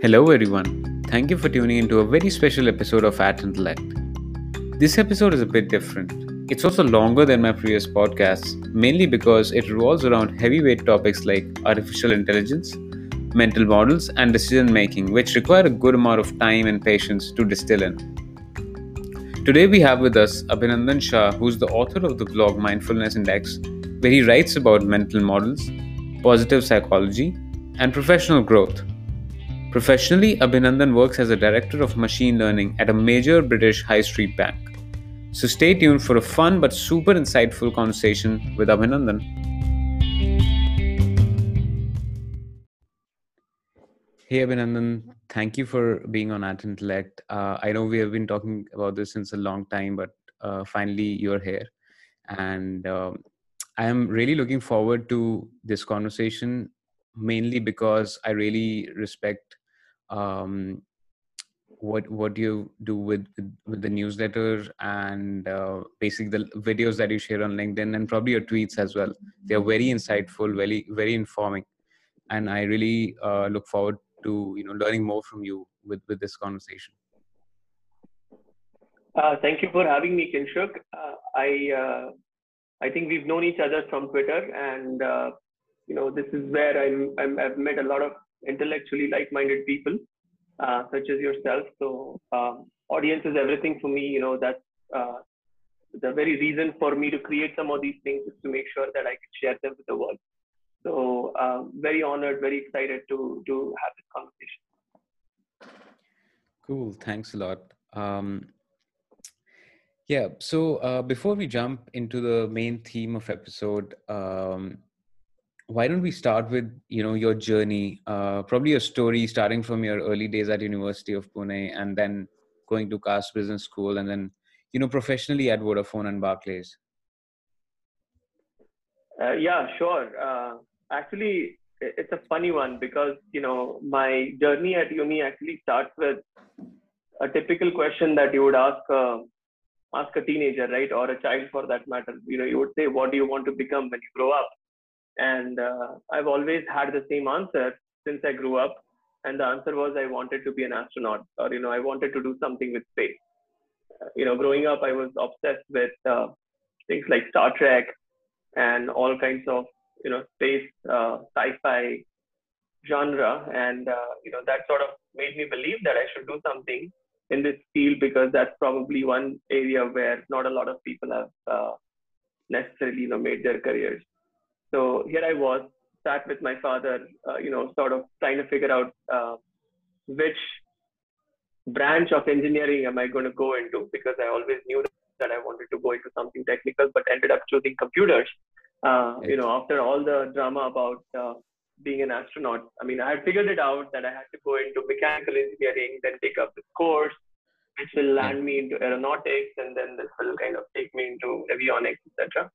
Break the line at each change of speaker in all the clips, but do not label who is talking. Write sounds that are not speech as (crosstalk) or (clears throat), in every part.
Hello, everyone. Thank you for tuning into a very special episode of At Intellect. This episode is a bit different. It's also longer than my previous podcasts, mainly because it revolves around heavyweight topics like artificial intelligence, mental models, and decision making, which require a good amount of time and patience to distill in. Today, we have with us Abhinandan Shah, who's the author of the blog Mindfulness Index, where he writes about mental models, positive psychology, and professional growth. Professionally, Abhinandan works as a director of machine learning at a major British high street bank. So stay tuned for a fun but super insightful conversation with Abhinandan. Hey Abhinandan, thank you for being on At Intellect. Uh, I know we have been talking about this since a long time, but uh, finally you're here. And um, I am really looking forward to this conversation mainly because I really respect um, what what you do with with the newsletter and uh, basically the videos that you share on LinkedIn and probably your tweets as well. They are very insightful, very very informing, and I really uh, look forward to you know learning more from you with with this conversation.
Uh, thank you for having me, Kinshuk. Uh, I uh, I think we've known each other from Twitter, and uh, you know this is where I'm, i have met a lot of intellectually like-minded people uh, such as yourself. So um, audience is everything for me you know that's uh, the very reason for me to create some of these things is to make sure that i can share them with the world. So um, very honored very excited to to have this conversation.
Cool. Thanks a lot. Um, yeah so uh, before we jump into the main theme of episode um, why don't we start with you know your journey uh, probably a story starting from your early days at university of pune and then going to Cass business school and then you know professionally at vodafone and barclays?
Uh, yeah sure. Uh, actually it's a funny one because you know my journey at uni actually starts with a typical question that you would ask uh, ask a teenager right? Or a child for that matter. You know you would say what do you want to become when you grow up and uh, I've always had the same answer since I grew up. And the answer was I wanted to be an astronaut or, you know, I wanted to do something with space. Uh, you know, growing up, I was obsessed with uh, things like Star Trek and all kinds of, you know, space uh, sci-fi genre. And, uh, you know, that sort of made me believe that I should do something in this field because that's probably one area where not a lot of people have necessarily, you know, made their careers. So here I was, sat with my father, uh, you know, sort of trying to figure out uh, which branch of engineering am I going to go into because I always knew that I wanted to go into something technical, but ended up choosing computers. Uh, you know, after all the drama about uh, being an astronaut, I mean, I had figured it out that I had to go into mechanical engineering, then take up this course, which will land me into aeronautics, and then this will kind of take me into avionics, etc.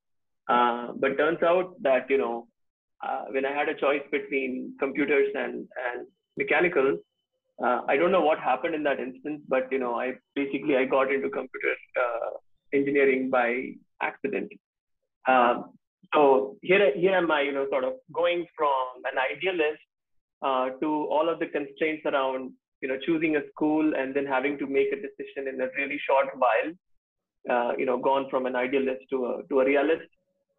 Uh, but turns out that you know uh, when I had a choice between computers and and mechanical, uh, I don't know what happened in that instance, but you know I basically I got into computer uh, engineering by accident. Um, so here here am I, you know, sort of going from an idealist uh, to all of the constraints around you know choosing a school and then having to make a decision in a really short while. You know, gone from an idealist to a to a realist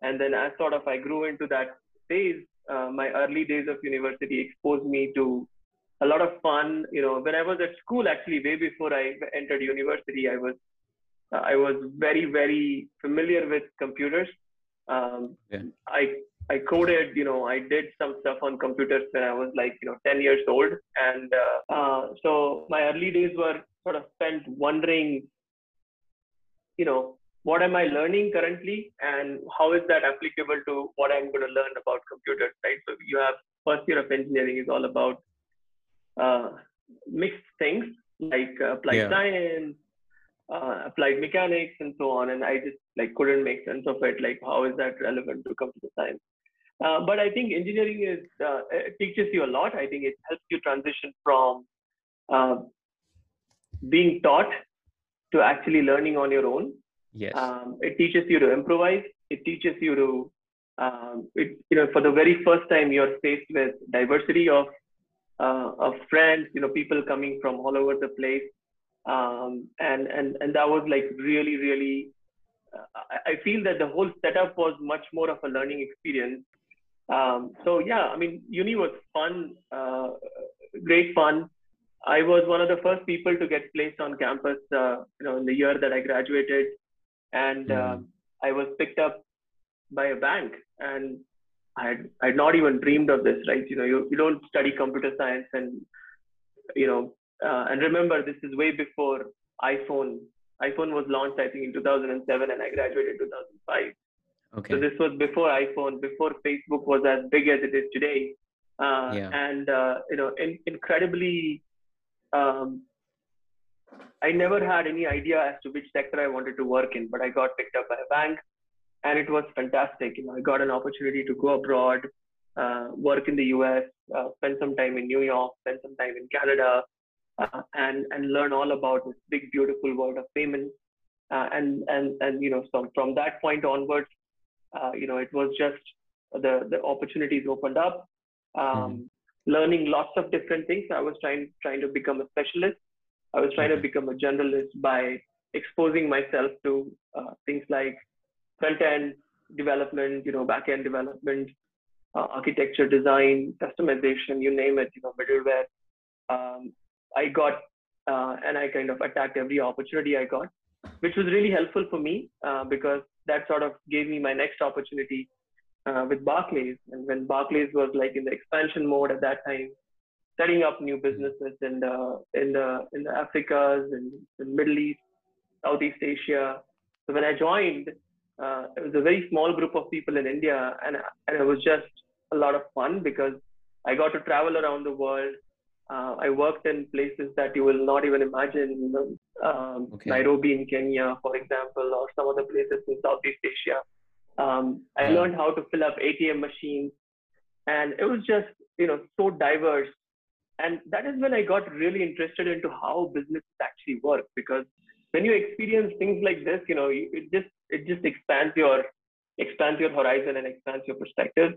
and then as sort of I grew into that phase, uh, my early days of university exposed me to a lot of fun. You know, when I was at school, actually, way before I entered university, I was uh, I was very very familiar with computers. Um, yeah. I I coded, you know, I did some stuff on computers when I was like, you know, 10 years old. And uh, uh, so my early days were sort of spent wondering, you know, what am I learning currently and how is that applicable to what I'm going to learn about computers, right? So you have first year of engineering is all about uh, mixed things like applied yeah. science, uh, applied mechanics, and so on. And I just like couldn't make sense of it. Like how is that relevant to computer science? Uh, but I think engineering is uh, it teaches you a lot. I think it helps you transition from uh, being taught to actually learning on your own
Yes.
Um, it teaches you to improvise. It teaches you to, um, it, you know, for the very first time, you're faced with diversity of uh, of friends, you know, people coming from all over the place. Um, and, and, and that was like really, really, uh, I, feel that the whole setup was much more of a learning experience. Um, so yeah, I mean, uni was fun, uh, great fun. I was one of the first people to get placed on campus, uh, you know, in the year that I graduated, and mm. I was picked up by a bank, and I had I had not even dreamed of this, right? You know, you, you don't study computer science, and you know, uh, and remember, this is way before iPhone. iPhone was launched, I think, in 2007, and I graduated in 2005. Okay. So this was before iPhone, before Facebook was as big as it is today, uh, yeah. and uh, you know, in, incredibly. Um, I never had any idea as to which sector I wanted to work in, but I got picked up by a bank and it was fantastic. You know, I got an opportunity to go abroad, uh, work in the U.S., uh, spend some time in New York, spend some time in Canada, uh, and and learn all about this big, beautiful world of payments. Uh, and and and you know, so from that point onwards, uh, you know, it was just the the opportunities opened up. Um, mm. Learning lots of different things. I was trying trying to become a specialist. I was trying to become a generalist by exposing myself to uh, things like front end development, you know, back end development, uh, architecture design, customization, you name it, you know, middleware. Um, I got uh, and I kind of attacked every opportunity I got, which was really helpful for me uh, because that sort of gave me my next opportunity uh, with Barclays. And when Barclays was like in the expansion mode at that time, setting up new businesses in the in the in the Africas and in Middle East, Southeast Asia. So when I joined, uh, it was a very small group of people in India, and and it was just a lot of fun because I got to travel around the world. Uh, I worked in places that you will not even imagine, you know, um, okay. Nairobi in Kenya, for example, or some other places in Southeast Asia. Um, I learned how to fill up ATM machines, and it was just you know so diverse. And that is when I got really interested into how businesses actually work because when you experience things like this, you know, it just it just expands your expands your horizon and expands your perspective.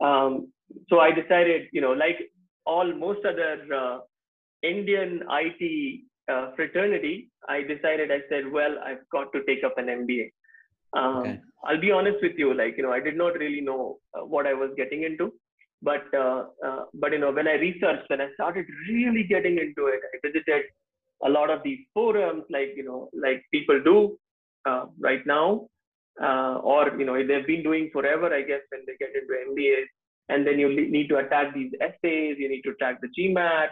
Um, so I decided, you know, like all most other uh, Indian IT uh, fraternity, I decided. I said, well, I've got to take up an MBA. Um, okay. I'll be honest with you, like you know, I did not really know uh, what I was getting into, but uh, uh, but you know, when I researched, when I started really getting into it, I visited a lot of these forums like you know like people do uh, right now uh, or you know they've been doing forever i guess when they get into mbas and then you need to attack these essays you need to attack the gmat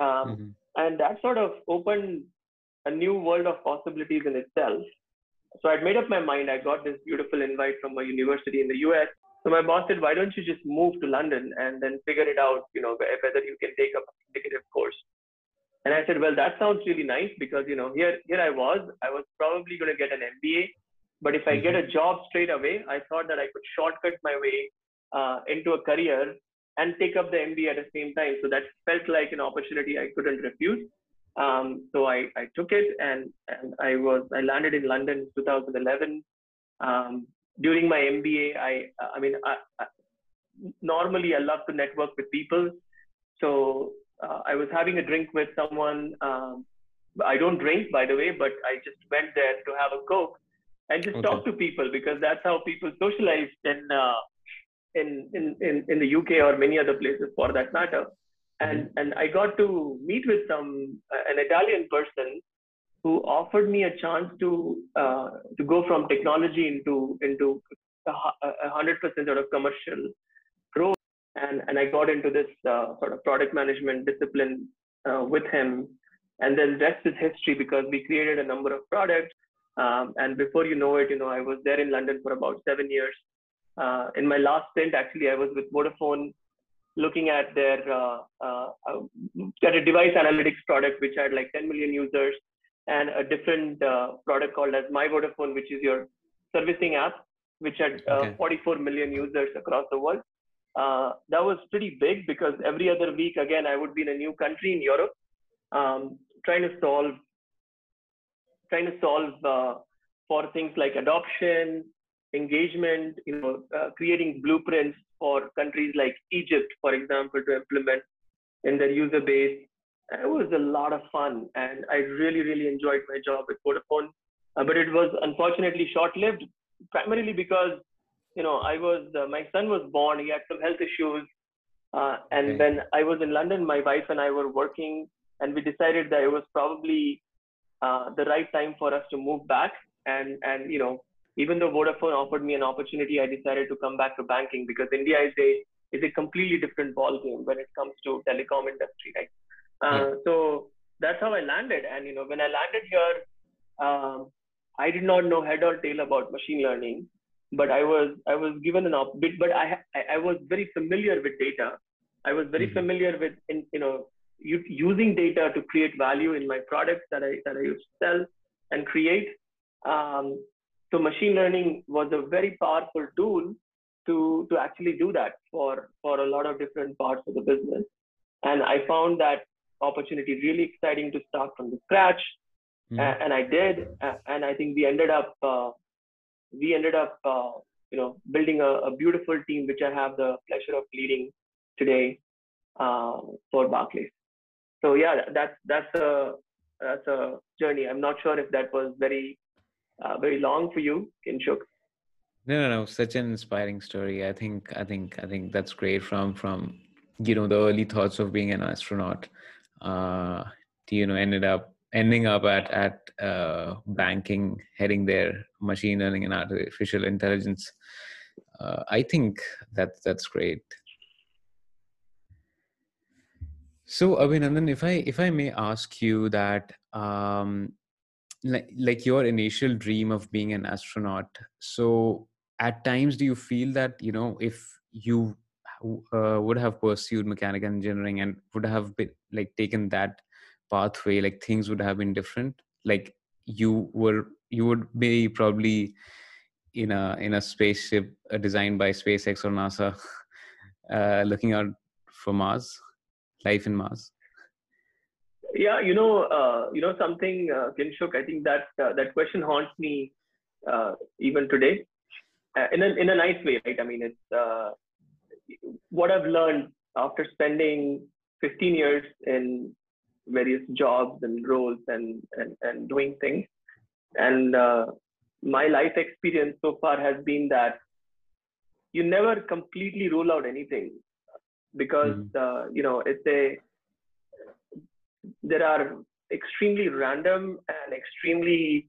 um, mm-hmm. and that sort of opened a new world of possibilities in itself. So i'd made up my mind. I got this beautiful invite from a university in the us so my boss said why don't you just move to london and then figure it out you know whether you can take up a executive course and I said, well, that sounds really nice because, you know, here, here I was, I was probably going to get an MBA. But if I get a mm-hmm. job straight away, I thought that I could shortcut my way uh, into a career and take up the MBA at the same time. So that felt like an opportunity I couldn't refuse. Um, so I, I took it and, and I was, I landed in London in 2011. Um, during my MBA, I, I mean, I, I, normally I love to network with people. So uh, I was having a drink with someone. Um, I don't drink, by the way, but I just went there to have a coke and just okay. talk to people because that's how people socialize in, uh, in, in, in, in the UK or many other places for that matter. And, mm-hmm. and I got to meet with some uh, an Italian person who offered me a chance to uh, to go from technology into into a hundred percent sort of commercial growth, and and I got into this uh, sort of product management discipline uh, with him. And then rest is history because we created a number of products. Um, and before you know it, you know, I was there in London for about seven years. Uh, in my last stint, actually, I was with Vodafone, looking at their uh, uh, at a device analytics product which had like 10 million users, and a different uh, product called as My Vodafone, which is your servicing app, which had okay. 44 million users across the world uh, that was pretty big because every other week again i would be in a new country in europe um, trying to solve trying to solve uh, for things like adoption engagement you know uh, creating blueprints for countries like egypt for example to implement in their user base. It was a lot of fun, and I really, really enjoyed my job at Vodafone. Uh, but it was unfortunately short-lived, primarily because you know I was uh, my son was born. He had some health issues, uh, and
Okay.
when I was in London, my wife and I were working, and we decided that it was probably uh, the right time for us to move back. And and you know, even though Vodafone offered me an opportunity, I decided to come back to banking because India is a is a completely different ballgame when it comes to telecom industry, right? Uh, So that's how I landed. And you know, when I landed here, um, I did not know head or tail about machine learning, but I was I was given an op bit, but I I, was very familiar with data. I was very
Mhm.
familiar with in, you know using data to create value in my products that I that I used to sell and create. Um, so machine learning was a very powerful tool to to actually do that for for a lot of different parts of the business. And I found that opportunity really exciting to start from the scratch
Mhm.
a- and I did, and I think we ended up uh, we ended up uh, you know building a, a beautiful team, which I have the pleasure of leading today uh, for Barclays. So yeah, that's that's a that's a journey. I'm not sure if that was very uh, very long for you, Kinshuk.
No, no, no. Such an inspiring story. I think, I think, I think that's great. From from you know the early thoughts of being an astronaut, uh, you know ended up ending up at at uh, banking, heading there, machine learning and artificial intelligence. Uh, I think that that's great. So, Abhinandan, if I if I may ask you that, um, like like your initial dream of being an astronaut. So, at times, do you feel that you know if you uh, would have pursued mechanical engineering and would have been like taken that pathway, like things would have been different? Like you were you would be probably in a in a spaceship uh, designed by SpaceX or NASA, (laughs) uh, looking out for Mars, life in Mars.
Yeah, you know, uh, you know something, uh, Kinshuk. I think that uh, that question haunts me uh, even today, in a in a nice way, right? I mean, it's what I've learned after spending 15 years in various jobs and roles and and, and doing things, and uh, my life experience so far has been that you never completely rule out anything because
Mhm.
uh, you know it's a there are extremely random and extremely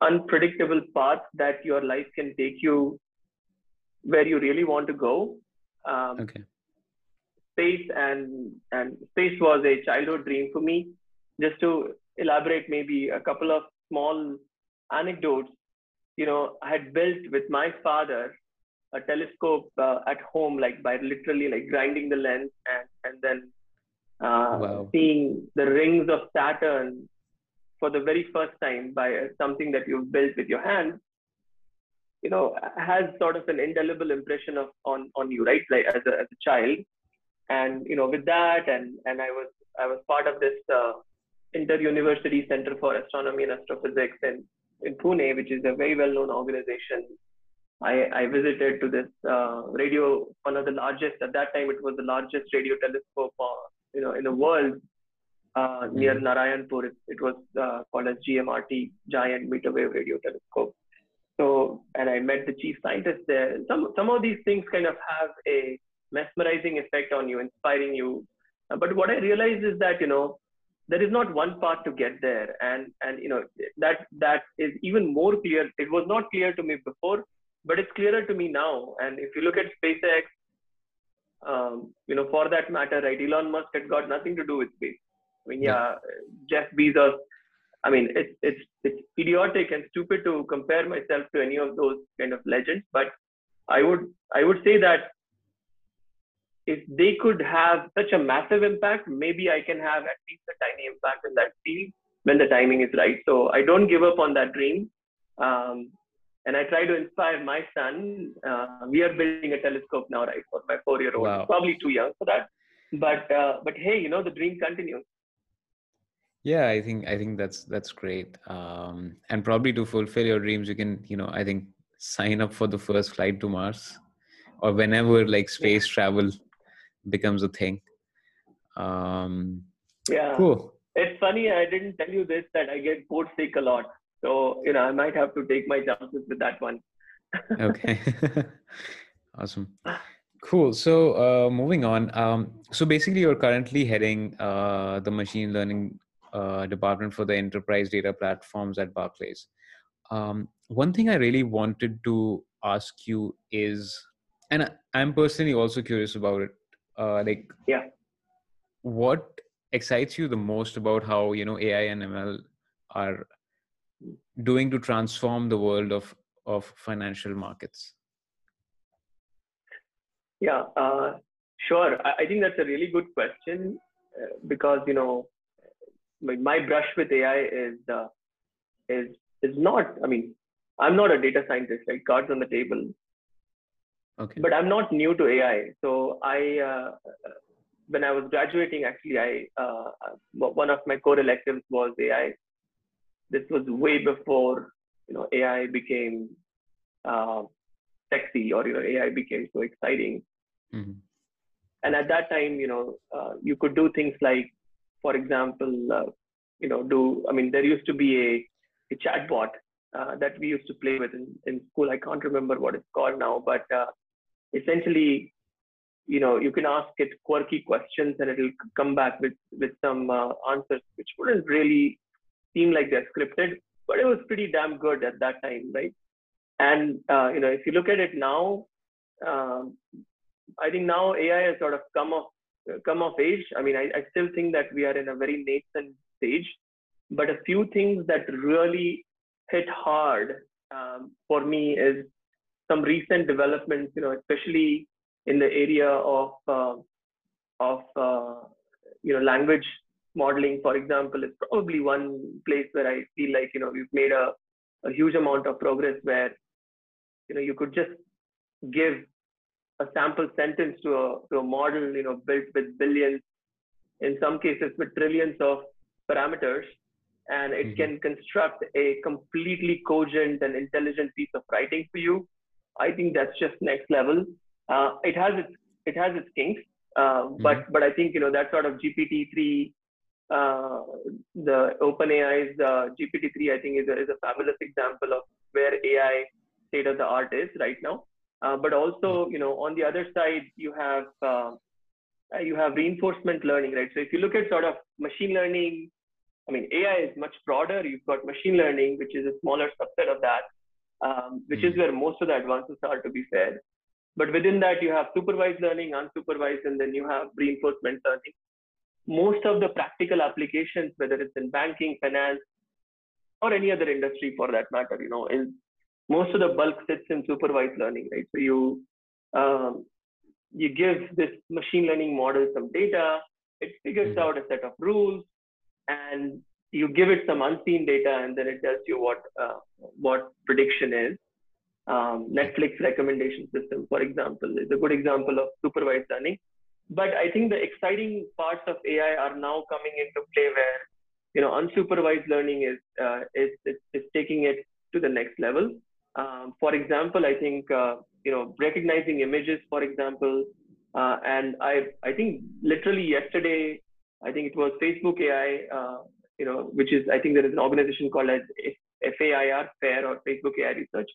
unpredictable paths that your life can take you where you really want to go. Um,
Okay.
Space and and space was a childhood dream for me. Just to elaborate, maybe a couple of small anecdotes. You know, I had built with my father a telescope uh, at home, like by literally like grinding the lens and and then uh,
Wow.
seeing the rings of Saturn for the very first time by uh, something that you've built with your hands, you know, has sort of an indelible impression of on on you, right? Like as a as a child, and you know, with that, and and I was I was part of this uh, inter university center for astronomy and astrophysics in in Pune, which is a very well known organization. I, I visited to this uh, radio, one of the largest at that time. It was the largest radio telescope, uh, you know, in the world, uh, near
Mhm.
Narayanpur. It, it was uh, called as GMRT, Giant Metrewave Radio Telescope. So, and I met the chief scientist there. Some some of these things kind of have a mesmerizing effect on you, inspiring you. But what I realized is that you know there is not one path to get there, and and you know that that is even more clear. It was not clear to me before, but it's clearer to me now. And if you look at SpaceX, um, you know, for that matter, right, Elon Musk had got nothing to do with space. I mean, yeah, Jeff Bezos. I mean, it's it's it's idiotic and stupid to compare myself to any of those kind of legends, but I would I would say that if they could have such a massive impact, maybe I can have at least a tiny impact in that field when the timing is right. So I don't give up on that dream. Um, and I try to inspire my son. Uh, we are building a telescope now, right, for my four-year-old.
Wow.
Probably too young for that, but uh, but hey, you know the dream continues.
Yeah, I think I think that's that's great. Um, and probably to fulfill your dreams, you can, you know, I think sign up for the first flight to Mars, or whenever like space travel becomes a thing. Um,
yeah.
Cool.
It's funny. I didn't tell you this that I get bored sick a lot. So you know, I might have to take my chances with that one.
okay. (laughs) (laughs) awesome. Cool. So uh, moving on. Um, so basically, you're currently heading uh, the machine learning uh, department for the enterprise data platforms at Barclays. Um, one thing I really wanted to ask you is, and I'm personally also curious about it. Uh, like,
yeah,
what excites you the most about how you know AI and ML are doing to transform the world of of financial markets?
Yeah, uh, sure. I, I, think that's a really good question uh, because you know my, my, brush with AI is uh, is is not. I mean, I'm not a data scientist, Like Cards on the table.
Okay.
But I'm not new to AI. So I, uh, when I was graduating, actually, I uh, one of my core electives was AI. This was way before you know AI became uh, sexy or you know AI became so exciting.
Mm-hmm.
And at that time, you know, uh, you could do things like, for example, uh, you know, do I mean there used to be a, a chatbot uh, that we used to play with in, in school. I can't remember what it's called now, but uh, essentially, you know, you can ask it quirky questions and it'll come back with with some uh, answers which wouldn't really seem like they're scripted, but it was pretty damn good at that time, right? And uh, you know, if you look at it now, um, I think now AI has sort of come of come of age. I mean, I, I still think that we are in a very nascent stage, but a few things that really hit hard um, for me is some recent developments. You know, especially in the area of uh, of uh, you know language modeling, for example, is probably one place where I feel like you know we've made a, a huge amount of progress where you know you could just give a sample sentence to a to a model you know built with billions in some cases with trillions of parameters and it mm-hmm. can construct a completely cogent and intelligent piece of writing for you i think that's just next level uh, it has its it has its kinks uh, mm-hmm. but but i think you know that sort of gpt-3 uh, the OpenAI's uh, GPT-3, I think, is a, is a fabulous example of where AI state of the art is right now. Uh, but also, hmm. you know, on the other side, you have uh, uh, you have reinforcement learning, right? So if you look at sort of machine learning, I mean, AI is much broader. You've got machine learning, which is a smaller subset of that, um, which mm-hmm. is hmm. where most of the advances are, to be fair. But within that, you have supervised learning, unsupervised, and then you have reinforcement learning. Most of the practical applications, whether it's in banking, finance, or any other industry for that matter, you know, is most of the bulk sits in supervised learning, right? So you um, you give this machine learning model some data, it figures mm-hmm. out a set of rules, and you give it some unseen data, and then it tells you what uh, what prediction is. Um, Netflix recommendation system, for example, is a good example of supervised learning. But I think the exciting parts of AI are now coming into play where you know unsupervised learning is uh, is, is, is taking it to the next level um, for example, I think uh, you know recognizing images, for example, uh, and I I think literally yesterday, I think it was Facebook AI, uh, you know, which is I think there is an organization called as FAIR, FAIR or Facebook AI Research,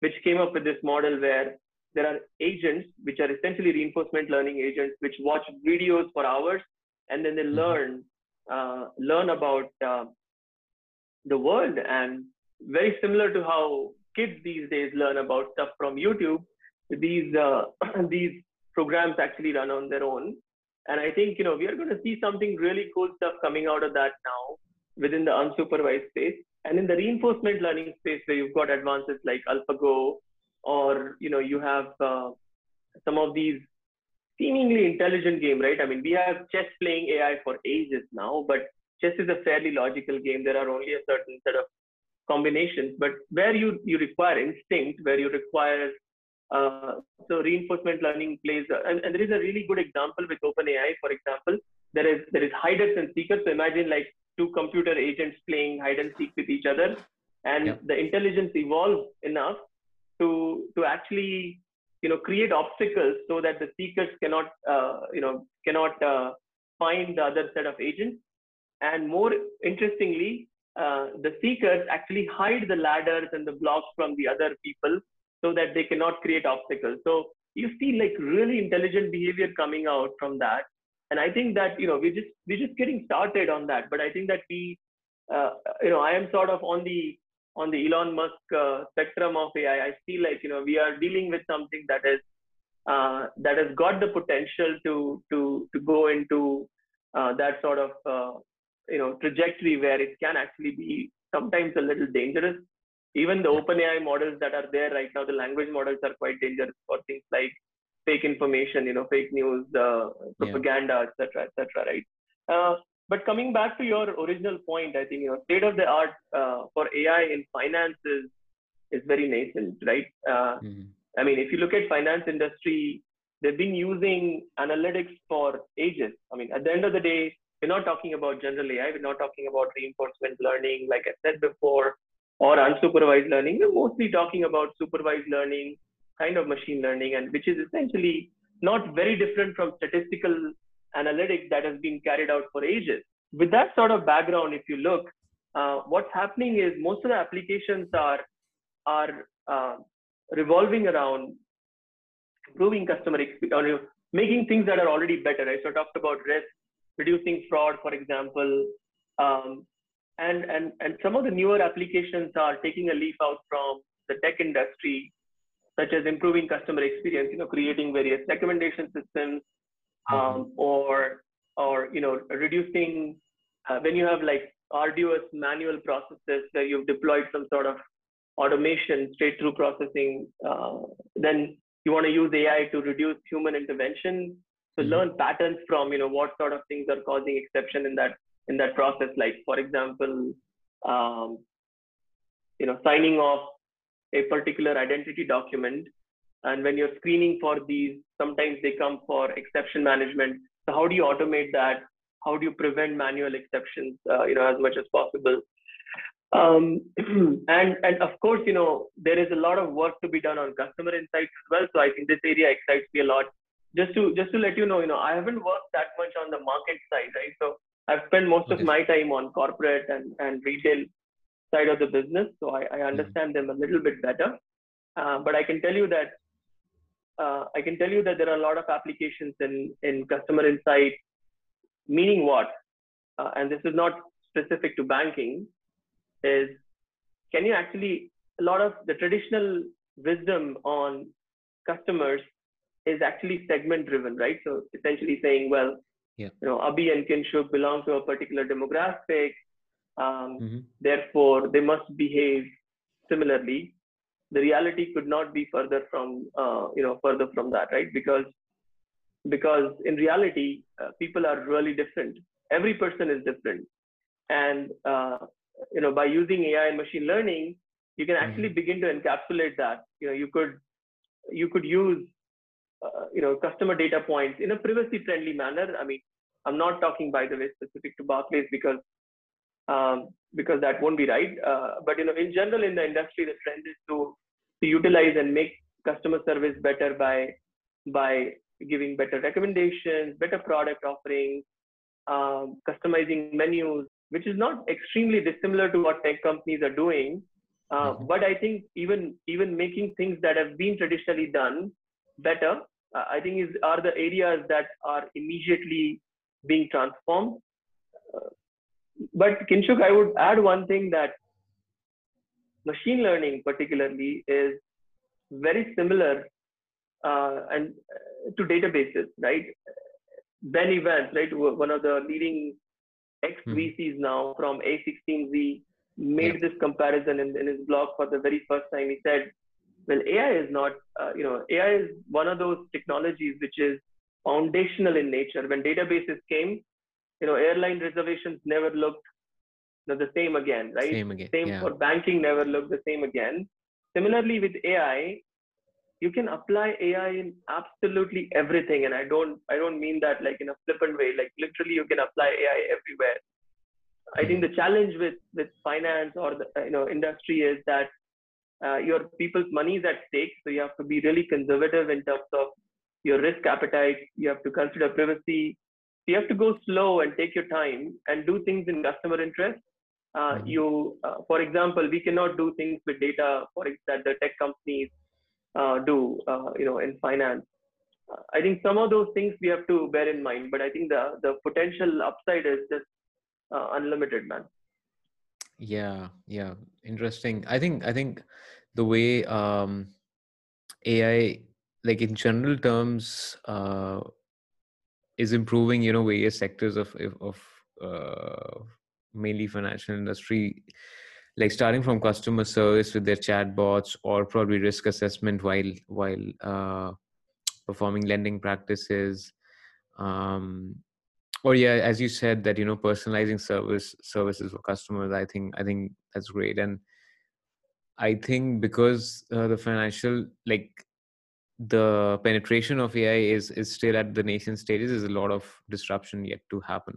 which came up with this model where there are agents which are essentially reinforcement learning agents which watch videos for hours and then they mm-hmm. learn uh, learn about uh, the world and very similar to how kids these days learn about stuff from YouTube, these uh, (clears throat) these programs actually run on their own. And I think you know we are going to see something really cool stuff coming out of that now within the unsupervised space and in the reinforcement learning space where you've got advances like AlphaGo or you know you have uh, some of these seemingly intelligent game, right? I mean, we have chess playing AI for ages now, but chess is a fairly logical game. There are only a certain set of combinations, but where you, you require instinct, where you require uh, so reinforcement learning plays, uh, and, and, there is a really good example with OpenAI. For example, there is there is hiders and seekers. So imagine like two computer agents playing hide and seek with each other, and the intelligence evolves enough to to actually you know create obstacles so that the seekers cannot uh, you know cannot uh, find the other set of agents. And more interestingly, uh, the seekers actually hide the ladders and the blocks from the other people so that they cannot create obstacles. So you see like really intelligent behavior coming out from that. And I think that, you know, we just, we're just getting started on that. But I think that we, uh, you know, I am sort of on the, on the Elon Musk uh, spectrum of AI. I feel like, you know, we are dealing with something that is, uh, that has got the potential to, to, to go into uh, that sort of, uh, you know, trajectory where it can actually be sometimes a little dangerous even the open AI models that are there right now, the language models are quite dangerous for things like fake information, you know, fake news, uh, propaganda, etc., etc. right? Uh, but coming back to your original point, I think you know, state of the art uh, for AI in finance is, is very nascent, right? Uh, mm-hmm. I mean, if you look at finance industry, they've been using analytics for ages. I mean, at the end of the day, we're not talking about general AI. We're not talking about reinforcement learning, like I said before or unsupervised learning. We're mostly talking about supervised learning, kind of machine learning, and which is essentially not very different from statistical analytics that has been carried out for ages. With that sort of background, if you look, uh, what's happening is most of the applications are are uh, revolving around improving customer experience, making things that are already better. Right? So I talked about risk, reducing fraud, for example, um, and and and some of the newer applications are taking a leaf out from the tech industry such as improving customer experience you know creating various recommendation systems um, mm-hmm. or or you know reducing uh, when you have like arduous manual processes where you've deployed some sort of automation straight through processing uh, then you want to use ai to reduce human intervention to mm-hmm. learn patterns from you know what sort of things are causing exception in that in that process. Like for example um, you know signing off a particular identity document and when you're screening for these sometimes they come for exception management. So how do you automate that? How do you prevent manual exceptions uh, you know as much as possible? Um, (clears throat) and and of course you know there is a lot of work to be done on customer insights as well. So i think this area excites me a lot just to just to let you know you know i haven't worked that much on the market side right so I've spent most okay. of my time on corporate and, and retail side of the business, so I, I mm-hmm. understand mm-hmm. them a little bit better. Uh, but I can tell you that uh, I can tell you that there are a lot of applications in in customer insight. Meaning what? Uh, and this is not specific to banking. Is can you actually a lot of the traditional wisdom on customers is actually segment driven, right? So essentially saying, well,
yeah.
You know, Abhi and Kinshuk belong to a particular demographic. Um, mm-hmm. Therefore, they must behave similarly. The reality could not be further from, uh, you know, further from that, right? Because, because in reality, uh, people are really different. Every person is different, and uh, you know, by using AI and machine learning, you can actually mm-hmm. begin to encapsulate that. You know, you could, you could use uh, you know, customer data points in a privacy friendly manner. I mean, I'm not talking, by the way, specific to Barclays because um, because that won't be right. Uh, but you know, in general, in the industry, the trend is to to utilize and make customer service better by by giving better recommendations, better product offerings, um, customizing menus, which is not extremely dissimilar to what tech companies are doing. Uh, mm-hmm. But I think even even making things that have been traditionally done better, uh, I think is are the areas that are immediately being transformed. Uh, but Kinshuk, I would add one thing that machine learning particularly is very similar uh, and uh, to databases, right? Ben Evans, right, one of the leading ex VCs hmm. now from A16Z, made yeah. this comparison in, in his blog for the very first time. He said well ai is not uh, you know ai is one of those technologies which is foundational in nature. When databases came you know airline reservations never looked you know, the same again right?
Same again
same
yeah.
for banking never looked the same again. Similarly with ai you can apply ai in absolutely everything and i don't i don't mean that like in a flippant way like literally you can apply ai everywhere. I think the challenge with with finance or the you know industry is that uh, your people's money is at stake. So you have to be really conservative in terms of your risk appetite. You have to consider privacy. you have to go slow and take your time and do things in customer interest. Uh,
Mhm.
You, uh, for example, we cannot do things with data for that the tech companies uh, do, uh, you know, in finance. Uh, I think some of those things we have to bear in mind, but I think the the potential upside is just uh, unlimited, man.
Yeah, yeah, interesting. I think I think the way um, AI, like in general terms, uh, is improving. You know, various sectors of of uh, mainly financial industry, like starting from customer service with their chatbots, or probably risk assessment while while uh, performing lending practices. Um, or yeah as you said that you know personalizing service services for customers i think i think that's great. And i think because uh, the financial like the penetration of ai is is still at the nascent stages there's a lot of disruption yet to happen.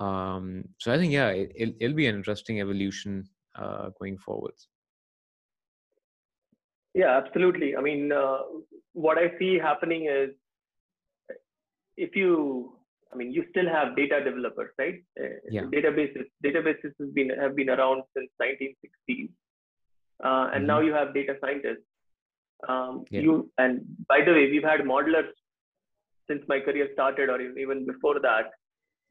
Um so i think yeah it, it'll, it'll be an interesting evolution uh going forwards.
Yeah, absolutely. I mean, uh, what I see happening is if you, I mean, you still have data developers, right? Uh,
Yeah.
Databases, databases has been have been around since 1960s, uh, and now you have data scientists. Um,
Yeah.
You and by the way, we've had modelers since my career started, or even before that.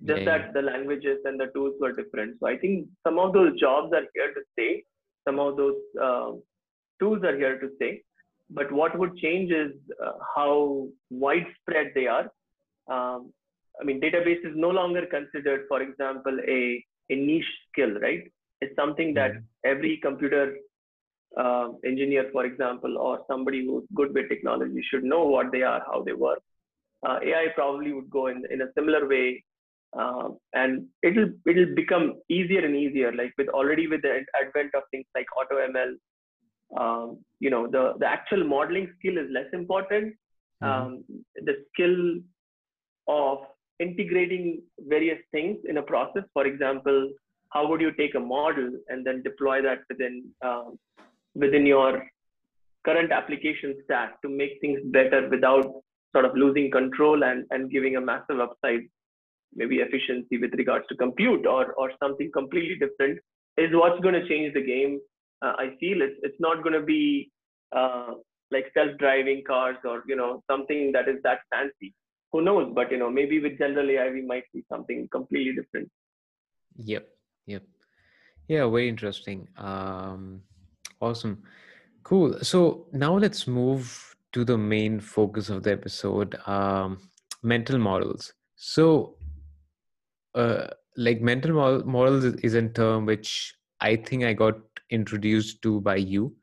Just
Yeah,
that the languages and the tools were different. So I think some of those jobs are here to stay. Some of those uh, tools are here to stay. But what would change is uh, how widespread they are. Um, I mean, database is no longer considered, for example, a, a niche skill, right? It's something that
Mhm.
every computer uh, engineer, for example, or somebody who's good with technology should know what they are, how they work. Uh, AI probably would go in, in a similar way, um, and it'll it'll become easier and easier. Like with already with the advent of things like AutoML, um, you know, the the actual modeling skill is less important.
Mhm.
Um, the skill of integrating various things in a process. For example, how would you take a model and then deploy that within um, within your current application stack to make things better without sort of losing control and, and giving a massive upside, maybe efficiency with regards to compute or, or something completely different is what's going to change the game. Uh, I feel it's, it's not going to be uh, like self-driving cars or, you know, something that is that fancy. Who knows? But, you know, maybe with general AI, we might see something completely different.
Yep. Yep. Yeah, very interesting. Um, awesome. Cool. So now let's move to the main focus of the episode um, mental models. So, uh, like, mental mo- models is, is a term which I think I got introduced to by you.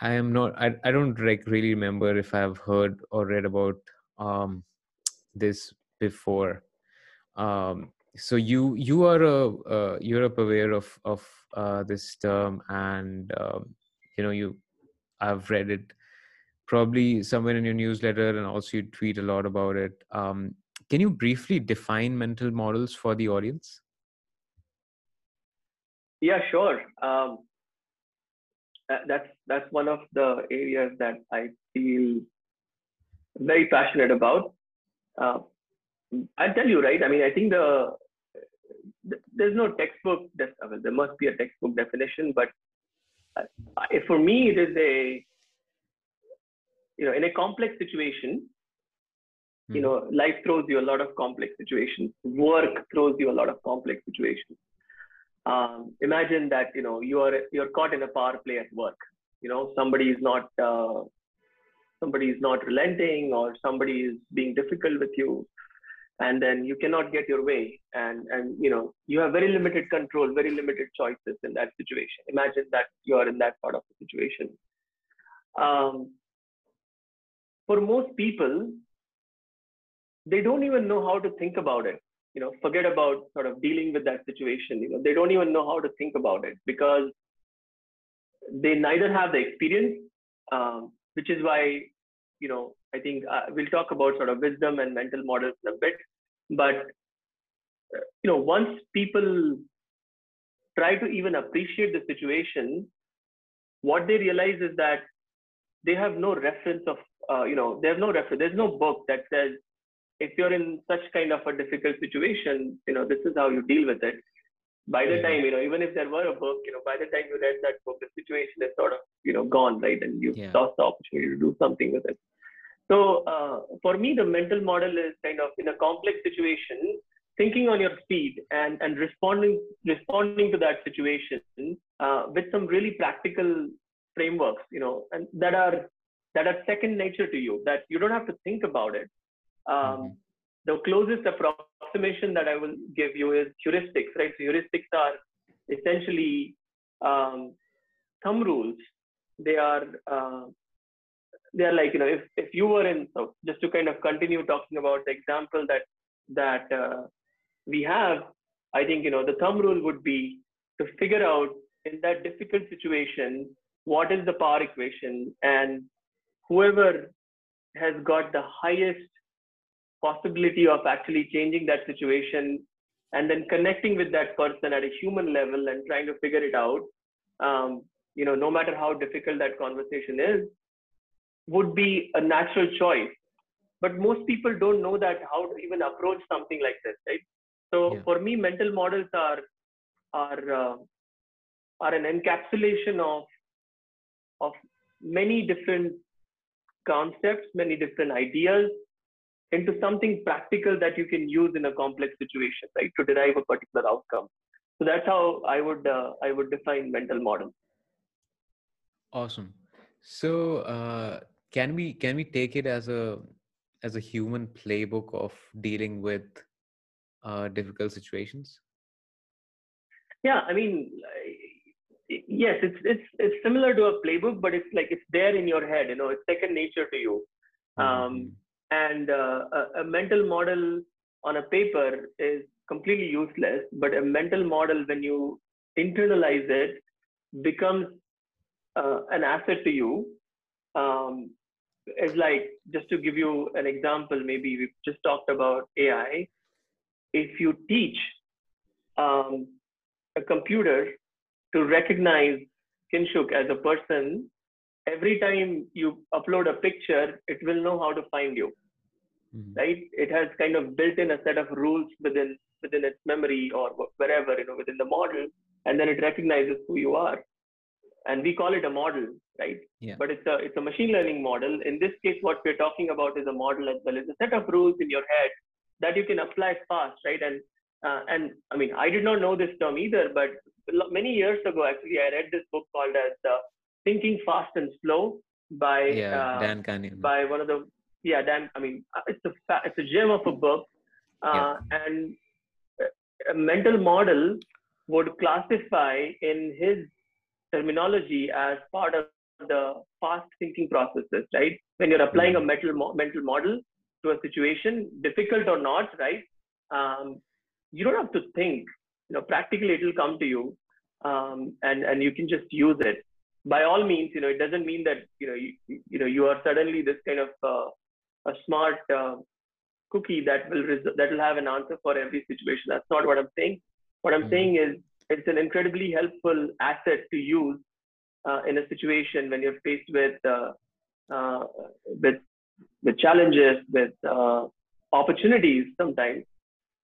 I am not, I, I don't like really remember if I've heard or read about um, this before. Um, so you you are a uh, Europe aware of of uh, this term, and um, you know you I've read it probably somewhere in your newsletter, and also you tweet a lot about it. Um, can you briefly define mental models for the audience?
Yeah, sure. Um, that's that's one of the areas that I feel very passionate about. Uh, I'll tell you, right? I mean, I think the th- there's no textbook. Def- well, there must be a textbook definition, but uh, I- for me, it is a you know in a complex situation. You
Mhm.
know, life throws you a lot of complex situations. Work throws you a lot of complex situations. Um, imagine that you know you are you're caught in a power play at work. You know, somebody is not uh, somebody is not relenting, or somebody is being difficult with you and then you cannot get your way. And and you know you have very limited control very limited choices in that situation. Imagine that you are in that part of the situation. Um, for most people they don't even know how to think about it. You know forget about sort of dealing with that situation. You know they don't even know how to think about it because they neither have the experience um, which is why you know i think uh, we'll talk about sort of wisdom and mental models in a bit but uh, you know once people try to even appreciate the situation what they realize is that they have no reference of uh, you know they have no reference there's no book that says if you're in such kind of a difficult situation, you know, this is how you deal with it. By the time, you know, even if there were a book, you know, by the time you read that book, the situation is sort of, you know, gone, right? And you've
Yeah.
lost the opportunity to do something with it. So uh, for me, the mental model is kind of in a complex situation, thinking on your feet and, and responding responding to that situation uh, with some really practical frameworks, you know, and that are that are second nature to you, that you don't have to think about it. Um,
Mhm.
The closest approximation that I will give you is heuristics, right? So heuristics are essentially um, thumb rules. They are uh, they are like you know if if you were in so just to kind of continue talking about the example that that uh, we have, I think you know the thumb rule would be to figure out in that difficult situation what is the power equation and whoever has got the highest possibility of actually changing that situation and then connecting with that person at a human level and trying to figure it out um, you know no matter how difficult that conversation is would be a natural choice but most people don't know that how to even approach something like this right so
Yeah.
for me mental models are are uh, are an encapsulation of of many different concepts many different ideas into something practical that you can use in a complex situation right to derive a particular outcome so that's how i would uh, i would define mental model
Awesome. So, uh, can we can we take it as a as a human playbook of dealing with uh, difficult situations?
yeah i mean yes it's it's it's similar to a playbook but it's like it's there in your head you know it's second nature to you um,
Mhm.
And uh, a, a mental model on a paper is completely useless but a mental model when you internalize it becomes uh, an asset to you. Um, it's like just to give you an example maybe we just talked about ai if you teach um, a computer to recognize kinshuk as a person every time you upload a picture it will know how to find you
Mhm.
right it has kind of built in a set of rules within within its memory or wherever you know within the model and then it recognizes who you are and we call it a model right
Yeah.
but it's a it's a machine learning model in this case what we're talking about is a model as well it's a set of rules in your head that you can apply fast right and uh, and i mean i did not know this term either but many years ago actually i read this book called as uh, thinking fast and slow by
Yeah,
uh,
Dan Kahneman.
by one of the yeah Dan I mean uh, it's a fa- it's a gem of a book. Uh, and a- a mental model would classify in his terminology as part of the fast thinking processes right? When you're applying a mental mo- mental model to a situation difficult or not right? Um, you don't have to think you know practically it will come to you um, and and you can just use it. By all means you know it doesn't mean that you know you, you know you are suddenly this kind of uh, a smart uh, cookie that will res- that will have an answer for every situation that's not what i'm saying what i'm
Mhm.
saying is it's an incredibly helpful asset to use uh, in a situation when you're faced with uh, uh, with with challenges with uh, opportunities sometimes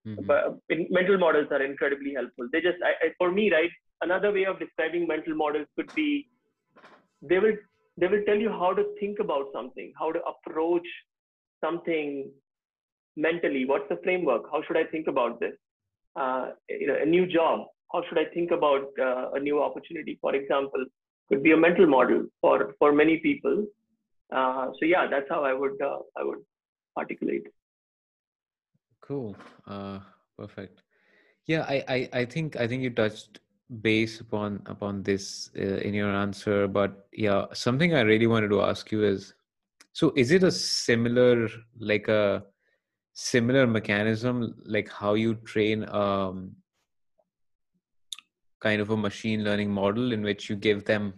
Mhm.
but mental models are incredibly helpful. They just, I, I, for me, right, another way of describing mental models could be they will they will tell you how to think about something, how to approach something mentally. What's the framework? How should I think about this? Uh, you know, a new job. How should I think about uh, a new opportunity? For example, could be a mental model for for many people. Uh, so yeah, that's how I would uh, I would articulate.
Cool. Uh, perfect. Yeah, I, I, I think I think you touched base upon upon this uh, in your answer, but yeah, something I really wanted to ask you is, so is it a similar like a similar mechanism like how you train um kind of a machine learning model in which you give them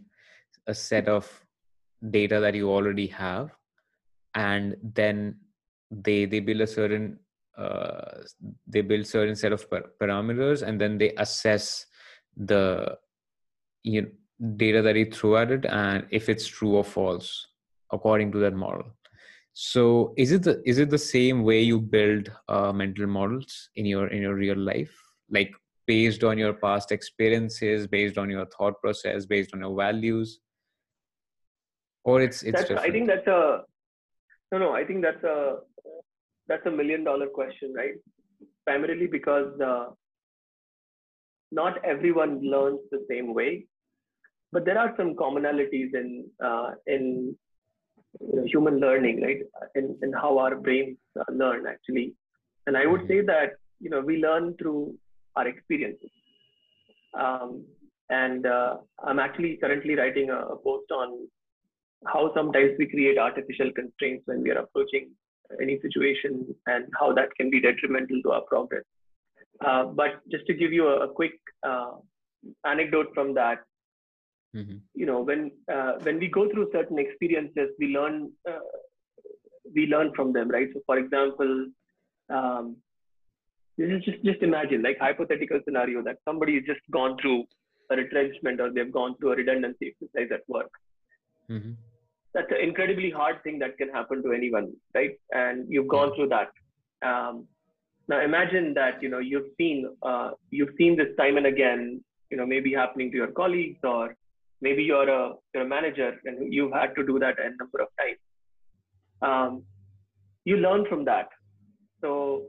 a set of data that you already have and then they they build a certain uh, they build certain set of par- parameters and then they assess the you know, data that you throw at it and if it's true or false according to that model. So is it the is it the same way you build uh, mental models in your in your real life? Like based on your past experiences based on your thought process based on your values? Or it's it's
that's, i think that's a no no i think that's a that's a million dollar question right? Primarily because uh, not everyone learns the same way but there are some commonalities in uh, in human learning, right? In, in how our brains uh, learn actually. And I would mm-hmm. say that, you know, we learn through our experiences. Um, and uh, I'm actually currently writing a, a, post on how sometimes we create artificial constraints when we are approaching any situation and how that can be detrimental to our progress. Uh, but just to give you a, a quick uh, anecdote from that, mm-hmm. you know when uh, when we go through certain experiences we learn uh, we learn from them right? So for example um, this is just just imagine like hypothetical scenario that somebody has just gone through a retrenchment or they've gone through a redundancy exercise at work. Mm-hmm. that's an incredibly hard thing that can happen to anyone right? And you've gone through that. Um, now imagine that you know you've seen uh, you've seen this time and again you know maybe happening to your colleagues or maybe you're a you're a manager and you've had to do that a number of times. Um, you learn from that. So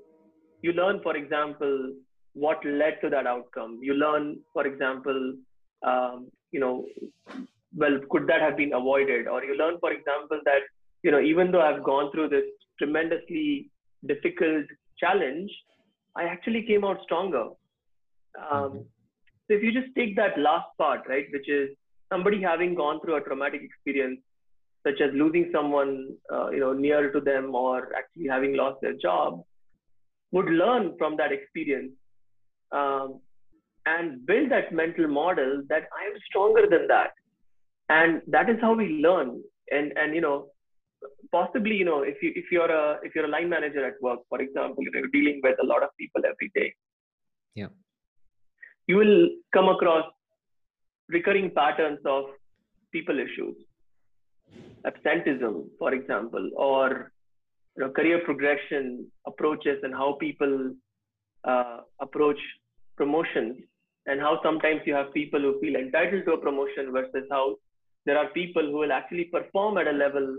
you learn for example what led to that outcome. You learn for example um, you know well could that have been avoided? Or you learn for example that you know even though i've gone through this tremendously difficult challenge i actually came out stronger. Um, so if you just take that last part right which is somebody having gone through a traumatic experience, such as losing someone uh, you know near to them or actually having lost their job, would learn from that experience um, and build that mental model that I am stronger than that, and that is how we learn. And and you know possibly you know if you if you're a if you're a line manager at work for example you're dealing with a lot of people every day.
Yeah.
You will come across recurring patterns of people issues, absenteeism, for example, or you know, career progression approaches and how people uh, approach promotions, and how sometimes you have people who feel entitled to a promotion versus how there are people who will actually perform at a level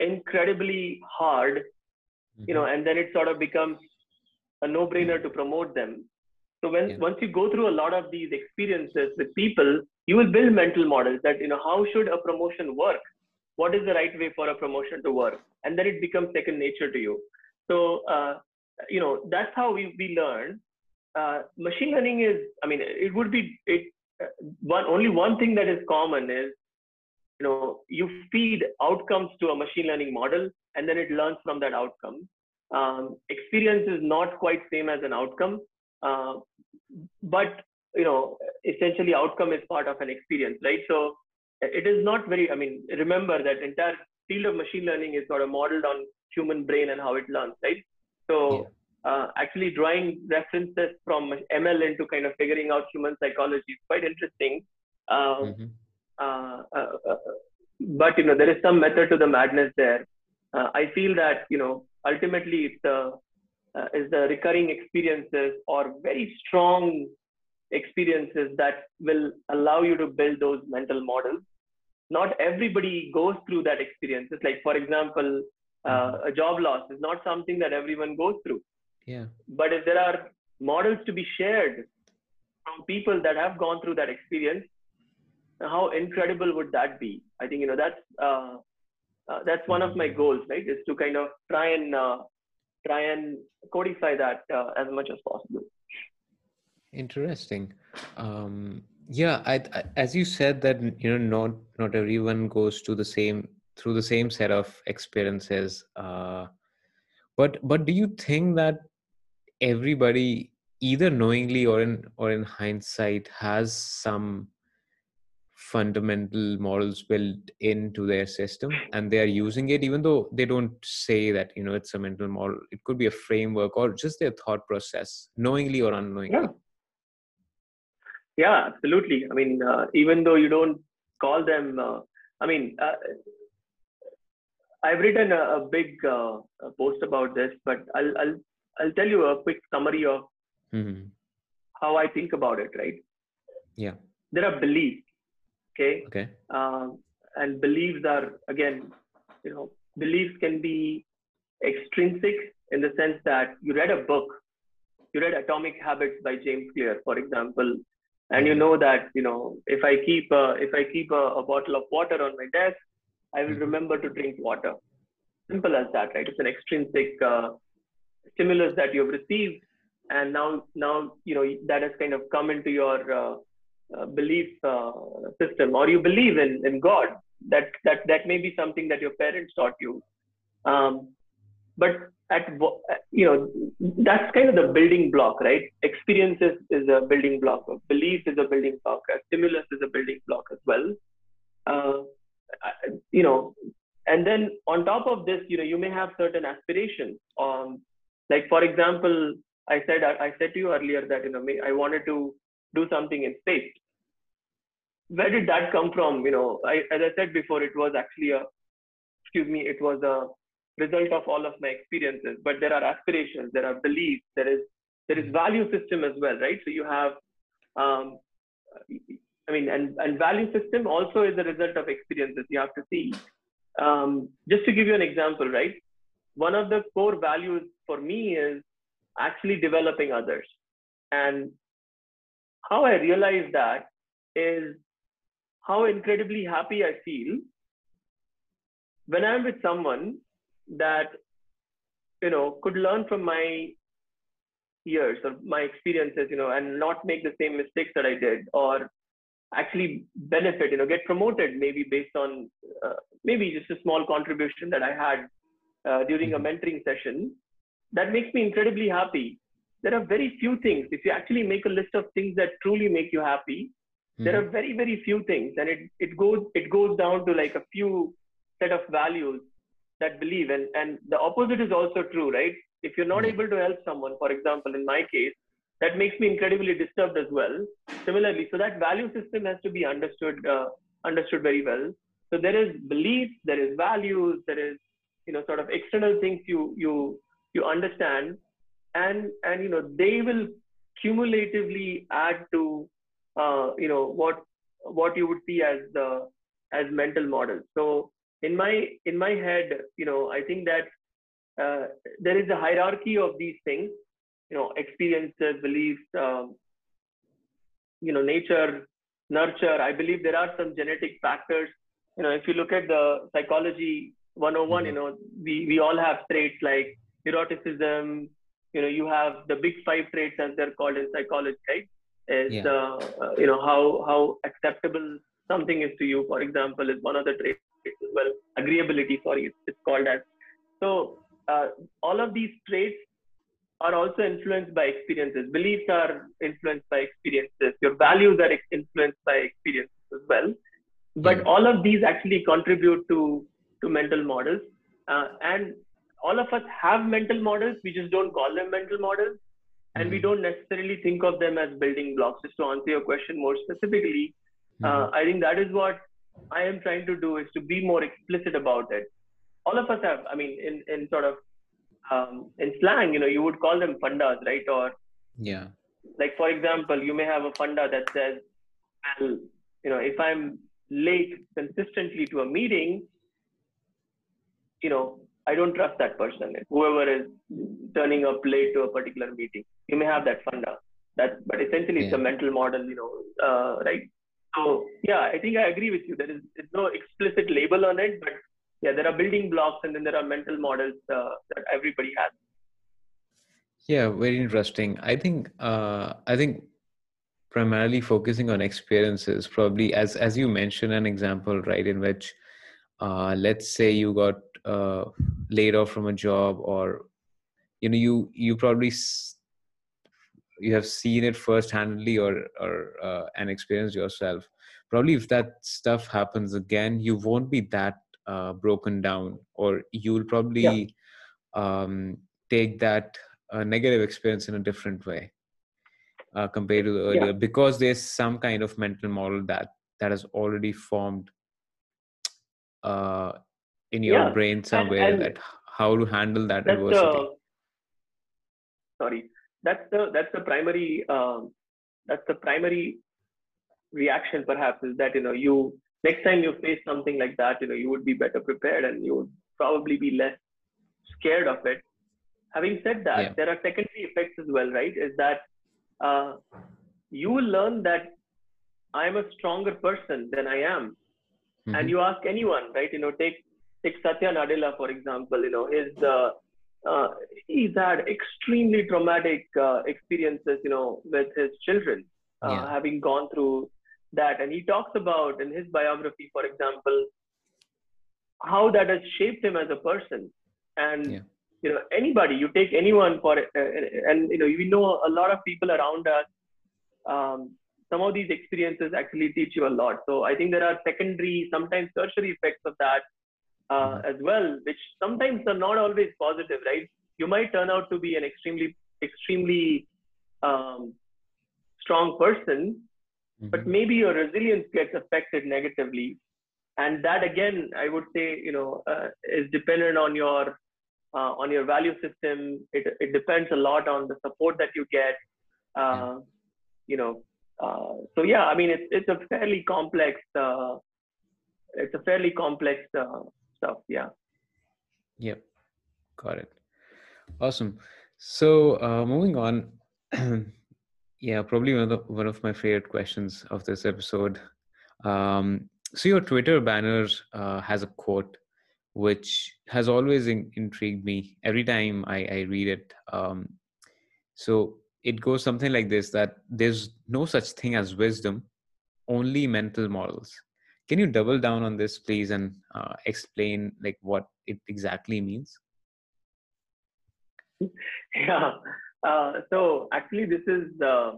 incredibly hard, mm-hmm. you know, mm-hmm. and then it sort of becomes a no-brainer to promote them so when yeah. once you go through a lot of these experiences with people, you will build mental models that you know how should a promotion work? What is the right way for a promotion to work? And then it becomes second nature to you. So uh, you know that's how we we learn. Uh, machine learning is, I mean, it would be it uh, one only one thing that is common is you know you feed outcomes to a machine learning model and then it learns from that outcome. Um, experience is not quite same as an outcome uh, but you know, essentially, outcome is part of an experience, right? So it is not very. I mean, remember that entire field of machine learning is sort of modeled on human brain and how it learns, right? So yeah. uh, actually, drawing references from ML into kind of figuring out human psychology is quite interesting. Um, mm-hmm. uh, uh, uh but you know, there is some method to the madness there. Uh, I feel that you know, ultimately, it's a uh, is the recurring experiences or very strong experiences that will allow you to build those mental models. Not everybody goes through that experience. It's like, for example, uh, mm-hmm. a job loss is not something that everyone goes through.
Yeah.
But if there are models to be shared from people that have gone through that experience, how incredible would that be? I think you know that's uh, uh, that's one of my mm-hmm. goals, right? Is to kind of try and uh, try and codify that uh, as much as possible.
Interesting. Um, yeah, I, I, as you said that you know not not everyone goes to the same through the same set of experiences. Uh, but but do you think that everybody either knowingly or in or in hindsight has some fundamental models built into their system and they are using it even though they don't say that you know it's a mental model it could be a framework or just their thought process knowingly or unknowingly
yeah, yeah absolutely i mean uh, even though you don't call them uh, i mean uh, I've written a, a big uh, post about this, but I'll I'll I'll tell you a quick summary of
hmm
how I think about it. Right?
Yeah.
There are beliefs. Okay.
Okay.
Um, and beliefs are again, you know, beliefs can be extrinsic in the sense that you read a book, you read Atomic Habits by James Clear, for example, and you
Mhm.
know that you know if I keep a, if I keep a, a bottle of water on my desk, I will
Mhm.
remember to drink water. Simple as that, right? It's an extrinsic uh, stimulus that you've received, and now now you know that has kind of come into your uh, uh, belief uh, system, or you believe in in God. That that that may be something that your parents taught you. Um, but at you know that's kind of the building block right experience is, a building block belief is a building block a stimulus is a building block as well uh, you know and then on top of this you know you may have certain aspirations um like for example i said i said to you earlier that you know i wanted to do something in space. Where did that come from? You know I, as i said before it was actually a excuse me it was a result of all of my experiences. But there are aspirations there are beliefs there is there is value system as well right? So you have um, i mean and, and value system also is a result of experiences you have to see. Um, just to give you an example right? One of the core values for me is actually developing others. And how i realize that is how incredibly happy i feel when i'm with someone that you know could learn from my years or my experiences you know and not make the same mistakes that i did or actually benefit you know get promoted maybe based on uh, maybe just a small contribution that i had uh, during a
Mhm.
mentoring session that makes me incredibly happy there are very few things. If you actually make a list of things that truly make you happy there
Mhm.
are very very few things. And it, it goes it goes down to like a few set of values that believe. And and the opposite is also true right? If you're not
Yeah.
able to help someone for example in my case that makes me incredibly disturbed as well. Similarly so that value system has to be understood uh, understood very well. So there is beliefs there is values there is you know sort of external things you you you understand and and you know they will cumulatively add to uh, you know what what you would see as the as mental models. So in my in my head you know i think that uh, there is a hierarchy of these things you know experiences beliefs um, you know nature nurture. I believe there are some genetic factors. You know if you look at the psychology 101
Mhm.
you know we we all have traits like neuroticism you know you have the big five traits as they're called in psychology right? Is
Yeah.
uh, uh, you know how how acceptable something is to you for example is one of the traits as well agreeability sorry it's, it's called as. So uh, all of these traits are also influenced by experiences. Beliefs are influenced by experiences. Your values are influenced by experiences as well. But
Yeah.
all of these actually contribute to to mental models uh, and all of us have mental models. We just don't call them mental models. And we
Mhm.
don't necessarily think of them as building blocks. Just to answer your question more specifically uh,
Mhm.
i think that is what i am trying to do is to be more explicit about it. All of us have i mean in in sort of um, in slang you know you would call them fundas right? Or
yeah.
like for example you may have a funda that says well you know if i'm late consistently to a meeting you know i don't trust that person. Whoever is turning up late to a particular meeting you may have that funda that but essentially it's a mental model you know uh, right? So yeah i think i agree with you. There is there's no explicit label on it but yeah there are building blocks and then there are mental models uh, that everybody has.
Yeah, very interesting. I think uh, I think primarily focusing on experiences, probably as as you mentioned an example, right, in which uh, let's say you got uh, laid off from a job, or you know you you probably s- you have seen it first-handedly or or uh, and experienced yourself. Probably if that stuff happens again, you won't be that uh, broken down, or you'll
yeah
probably um, take that uh, negative experience in a different way uh, compared to the
yeah
earlier because there's some kind of mental model that that has already formed uh, in your
Yeah,
brain somewhere
and
that how to handle that adversity.
the sorry, that's the that's the primary um, that's the primary reaction perhaps is that you know you next time you face something like that, you know you would be better prepared and you would probably be less scared of it. Having said that,
Yeah.
there are secondary effects as well, right? Is that uh, you will learn that I'm a stronger person than I am
Mhm.
and you ask anyone, right? You know, take take Satya Nadella for example. You know, his uh, uh, he's had extremely traumatic uh, experiences, you know, with his children, uh,
Yeah.
having gone through that, and he talks about in his biography, for example, how that has shaped him as a person, and
Yeah.
you know, anybody you take anyone for, uh, and you know, we know a lot of people around us. Um, some of these experiences actually teach you a lot. So I think there are secondary, sometimes tertiary effects of that uh,
Mhm.
as well, which sometimes are not always positive, right? You might turn out to be an extremely, extremely um, strong person, but
Mhm.
maybe your resilience gets affected negatively, and that again, I would say, you know, uh, is dependent on your uh, on your value system. It it depends a lot on the support that you get. Uh, You know, uh, so yeah, I mean, it's it's a fairly complex. Uh, it's a fairly complex uh, stuff. Yeah.
Yep, got it. Awesome. So uh, moving on, (clears throat) yeah, probably one of the, one of my favorite questions of this episode. Um, so your Twitter banner uh, has a quote which has always in- intrigued me every time I, I read it. Um, so it goes something like this: that there's no such thing as wisdom, only mental models. Can you double down on this, please, and uh, explain like what it exactly means? (laughs)
yeah. Uh, so actually, this is uh,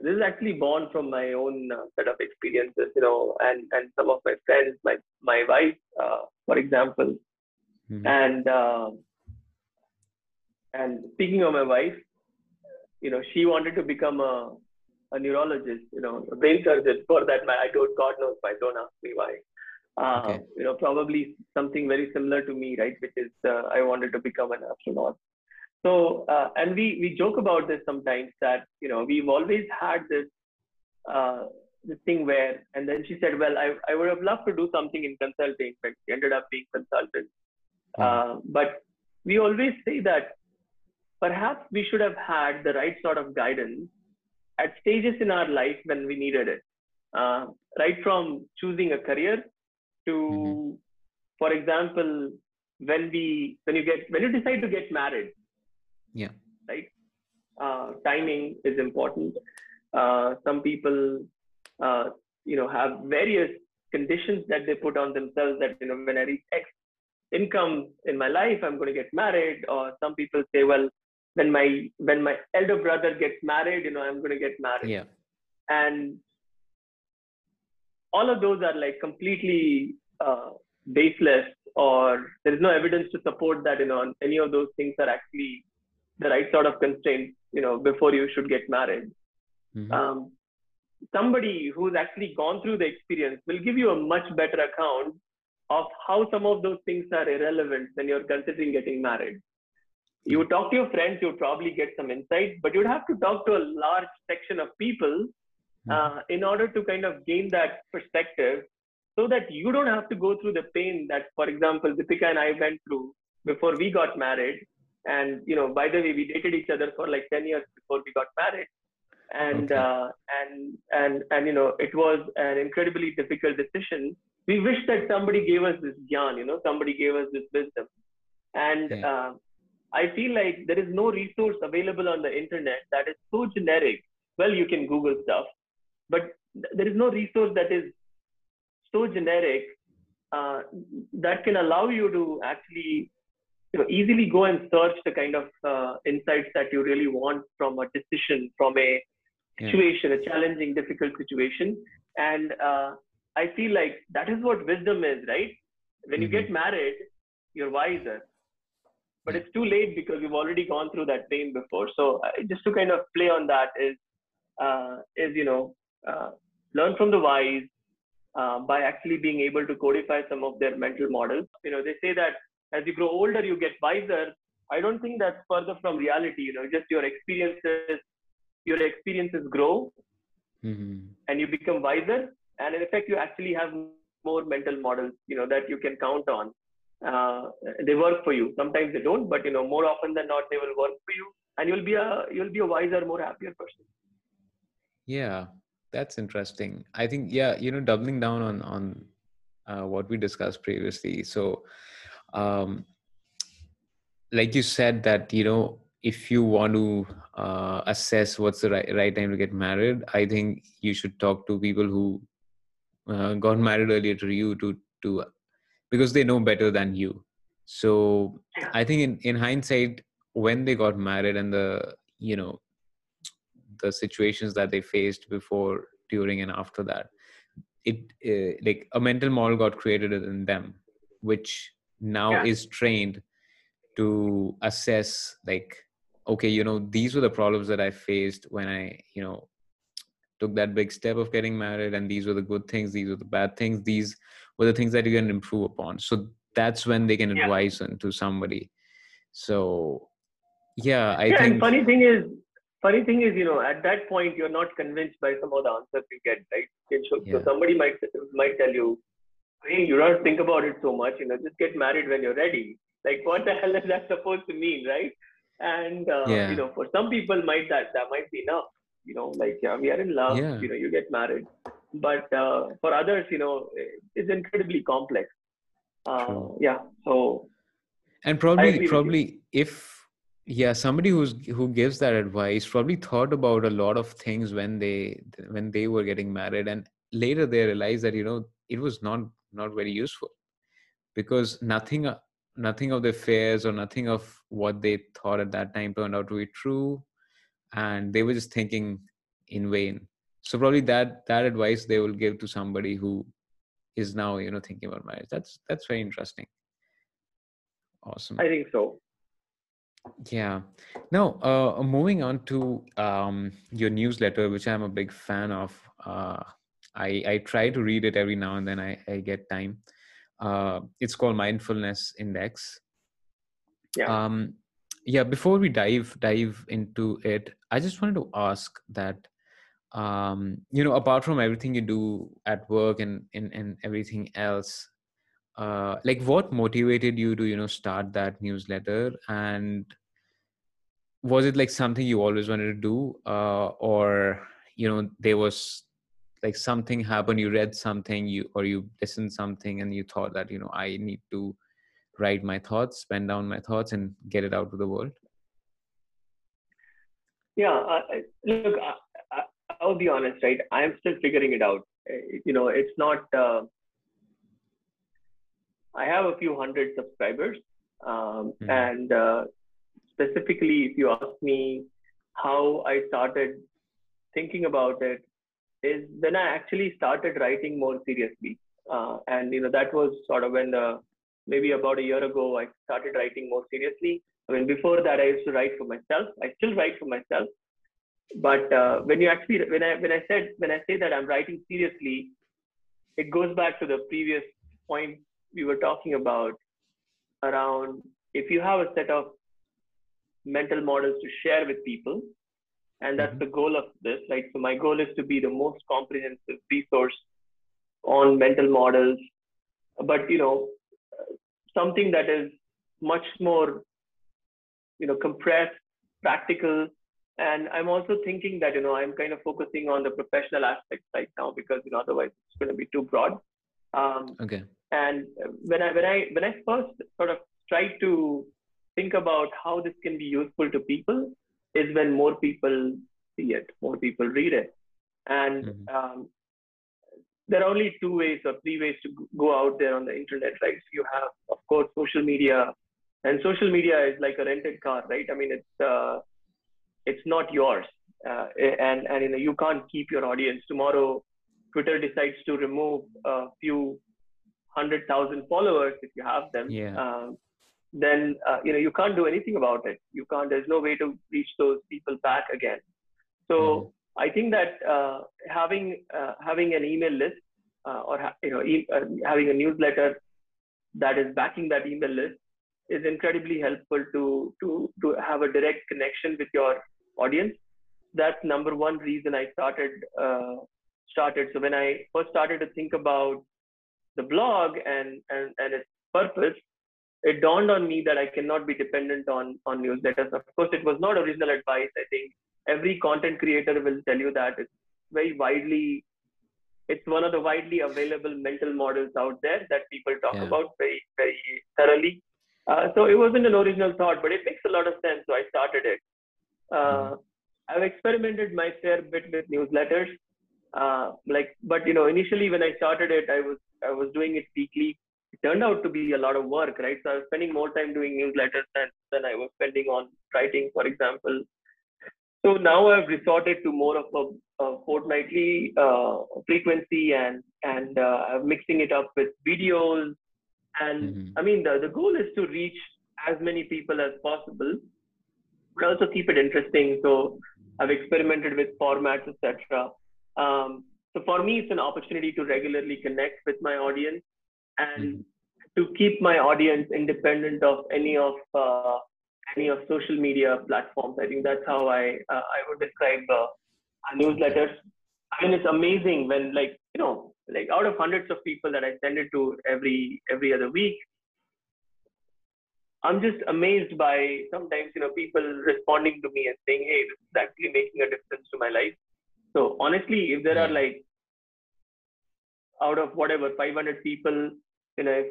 this is actually born from my own uh, set of experiences, you know, and and some of my friends, my my wife, uh, for example,
Mhm.
and uh, and speaking of my wife, you know, she wanted to become a a neurologist, you know, a brain surgeon. For that, my I told God knows why. Don't ask me why. Uh,
Okay.
You know, probably something very similar to me, right? Which is uh, I wanted to become an astronaut. So, uh, and we we joke about this sometimes that you know we've always had this uh, this thing where, and then she said, well, I I would have loved to do something in consulting, but she ended up being consultant. Uh, but we always say that perhaps we should have had the right sort of guidance at stages in our life when we needed it. Uh, right from choosing a career to,
Mhm.
for example, when we when you get when you decide to get married,
Yeah.
right? Uh, timing is important. Uh, some people, uh, you know, have various conditions that they put on themselves that you know when I reach X income in my life, I'm going to get married. Or some people say, well, when my when my elder brother gets married, you know, I'm going to get married.
Yeah.
And all of those are like completely uh, baseless, or there is no evidence to support that you know any of those things are actually the right sort of constraints. You know, before you should get married.
Mhm.
Um, somebody who's actually gone through the experience will give you a much better account of how some of those things are irrelevant when you're considering getting married. You would talk to your friends, you probably get some insight, but you'd have to talk to a large section of people uh, in order to kind of gain that perspective so that you don't have to go through the pain that, for example, Deepika and I went through before we got married. And, you know, by the way, we dated each other for like 10 years before we got married. And,
Okay.
uh, and, and, and, you know, it was an incredibly difficult decision. We wish that somebody gave us this gyan, you know, somebody gave us this wisdom. And,
Yeah.
uh, I feel like there is no resource available on the internet that is so generic. Well, you can Google stuff, but th- there is no resource that is so generic uh, that can allow you to actually you know, easily go and search the kind of uh, insights that you really want from a decision, from a
Yeah.
situation, a challenging, difficult situation. And uh, I feel like that is what wisdom is, right? When you
Mhm.
get married, you're wiser. But it's too late because you've already gone through that pain before. So uh, just to kind of play on that is, uh, is you know, uh, learn from the wise, uh, by actually being able to codify some of their mental models. You know, they say that as you grow older, you get wiser. I don't think that's further from reality. You know, just your experiences, your experiences grow, mm-hmm. and you become wiser. And in effect, you actually have more mental models. You know that you can count on. Uh, they work for you. Sometimes they don't, but you know, more often than not, they will work for you, and you'll be a you'll be a wiser, more happier person.
Yeah, that's interesting. I think yeah, you know, doubling down on on uh, what we discussed previously. So, um, like you said that you know if you want to uh, assess what's the right, right time to get married, I think you should talk to people who uh, got married earlier to you to to because they know better than you. So I think in in hindsight, when they got married and the you know the situations that they faced before during and after that it uh, like a mental model got created in them which now yeah. is trained to assess like okay you know these were the problems that i faced when i you know took that big step of getting married and these were the good things these were the bad things these were the things that you can improve upon so that's when they can yeah. advise to somebody so yeah i
yeah,
think
and funny thing is funny thing is, you know, at that point, you're not convinced by some of the answers you get, right? So, yeah. so somebody might might tell you, hey, you don't think about it so much, you know, just get married when you're ready. Like, what the (laughs) hell is that supposed to mean, right? And uh, yeah. you know, for some people, might that that might be enough. You know, like yeah, we are in love. Yeah. You know, you get married. But uh, for others, you know, it's incredibly complex. Uh, yeah. So.
And probably, probably, if yeah somebody who's who gives that advice probably thought about a lot of things when they when they were getting married and later they realized that you know it was not not very useful because nothing nothing of the fears or nothing of what they thought at that time turned out to be true and they were just thinking in vain so probably that that advice they will give to somebody who is now you know thinking about marriage that's that's very interesting awesome
i think so
yeah. Now, uh, moving on to um, your newsletter, which I'm a big fan of. Uh, I, I try to read it every now and then. I, I get time. Uh, it's called Mindfulness Index.
Yeah.
Um, yeah. Before we dive dive into it, I just wanted to ask that. Um, you know, apart from everything you do at work and and, and everything else, uh, like what motivated you to you know start that newsletter? And was it like something you always wanted to do uh, or you know there was like something happened you read something you or you listened something and you thought that you know i need to write my thoughts pen down my thoughts and get it out to the world?
Yeah look I, I, will be honest right i'm still figuring it out uh, you know it's not uh, I have a few hundred subscribers. Um, mm. And uh, specifically, if you ask me how I started thinking about it, is when I actually started writing more seriously. Uh, and you know that was sort of when the maybe about a year ago I started writing more seriously. I mean, before that I used to write for myself. I still write for myself, but uh, when you actually when I when I said when I say that I'm writing seriously, it goes back to the previous point we were talking about around if you have a set of mental models to share with people, and that's mm-hmm. the goal of this, right? So my goal is to be the most comprehensive resource on mental models, but you know, something that is much more, you know, compressed, practical, and I'm also thinking that you know I'm kind of focusing on the professional aspects right now because you know otherwise it's going to be too broad.
Um, okay.
And when I when I when I first sort of tried to think about how this can be useful to people, is when more people see it, more people read it, and mm-hmm. um, there are only two ways or three ways to go out there on the internet, right? So you have, of course, social media, and social media is like a rented car, right? I mean, it's uh, it's not yours, uh, and and you know you can't keep your audience. Tomorrow, Twitter decides to remove a few hundred thousand followers, if you have them,
yeah. um,
then uh, you know you can't do anything about it. You can't. There's no way to reach those people back again. So mm. I think that uh, having uh, having an email list uh, or ha- you know e- uh, having a newsletter that is backing that email list is incredibly helpful to to to have a direct connection with your audience. That's number one reason I started uh, started. So when I first started to think about the blog and and and its purpose, it dawned on me that I cannot be dependent on on newsletters. Of course, it was not original advice. I think every content creator will tell you that it's very widely it's one of the widely available mental models out there that people talk
Yeah.
about very very thoroughly uh, so it wasn't an original thought but it makes a lot of sense so i started it uh, i've experimented my fair bit with newsletters uh, like but you know initially when i started it i was i was doing it weekly. It turned out to be a lot of work right? So i was spending more time doing newsletters than, than i was spending on writing for example. So now I've resorted to more of a, a fortnightly uh, frequency and and uh, mixing it up with videos. And
Mhm.
I mean, the, the goal is to reach as many people as possible, but also keep it interesting. So I've experimented with formats, etc. Um, so for me, it's an opportunity to regularly connect with my audience and
Mhm.
to keep my audience independent of any of uh, any of social media platforms. I think that's how I uh, I would describe uh, newsletters. I mean, it's amazing when like you know like out of hundreds of people that I send it to every every other week. I'm just amazed by sometimes you know people responding to me and saying, "Hey, this is actually making a difference to my life." So honestly, if there are like out of whatever 500 people, you know, if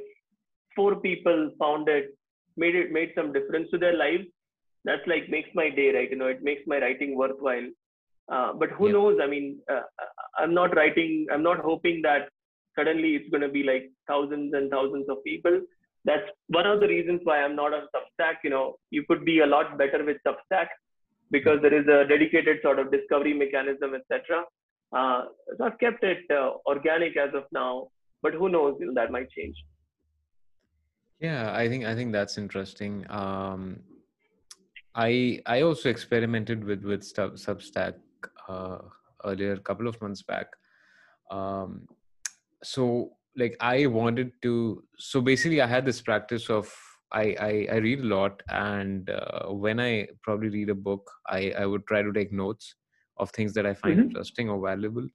four people found it, made it made some difference to their lives, that's like makes my day, right? You know, it makes my writing worthwhile. Uh, but who
Yeah.
knows? I mean, uh, I'm not writing. I'm not hoping that suddenly it's going to be like thousands and thousands of people. That's one of the reasons why I'm not on Substack. You know, you could be a lot better with Substack because there is a dedicated sort of discovery mechanism, etc. Uh, so I've kept it uh, organic as of now, but who knows? You know, that might change.
Yeah, I think I think that's interesting. Um, I I also experimented with with Sub, Substack uh, earlier, a couple of months back. Um, so like I wanted to. So basically, I had this practice of I I, I read a lot, and uh, when I probably read a book, I I would try to take notes of things that I find
Mhm.
interesting or valuable.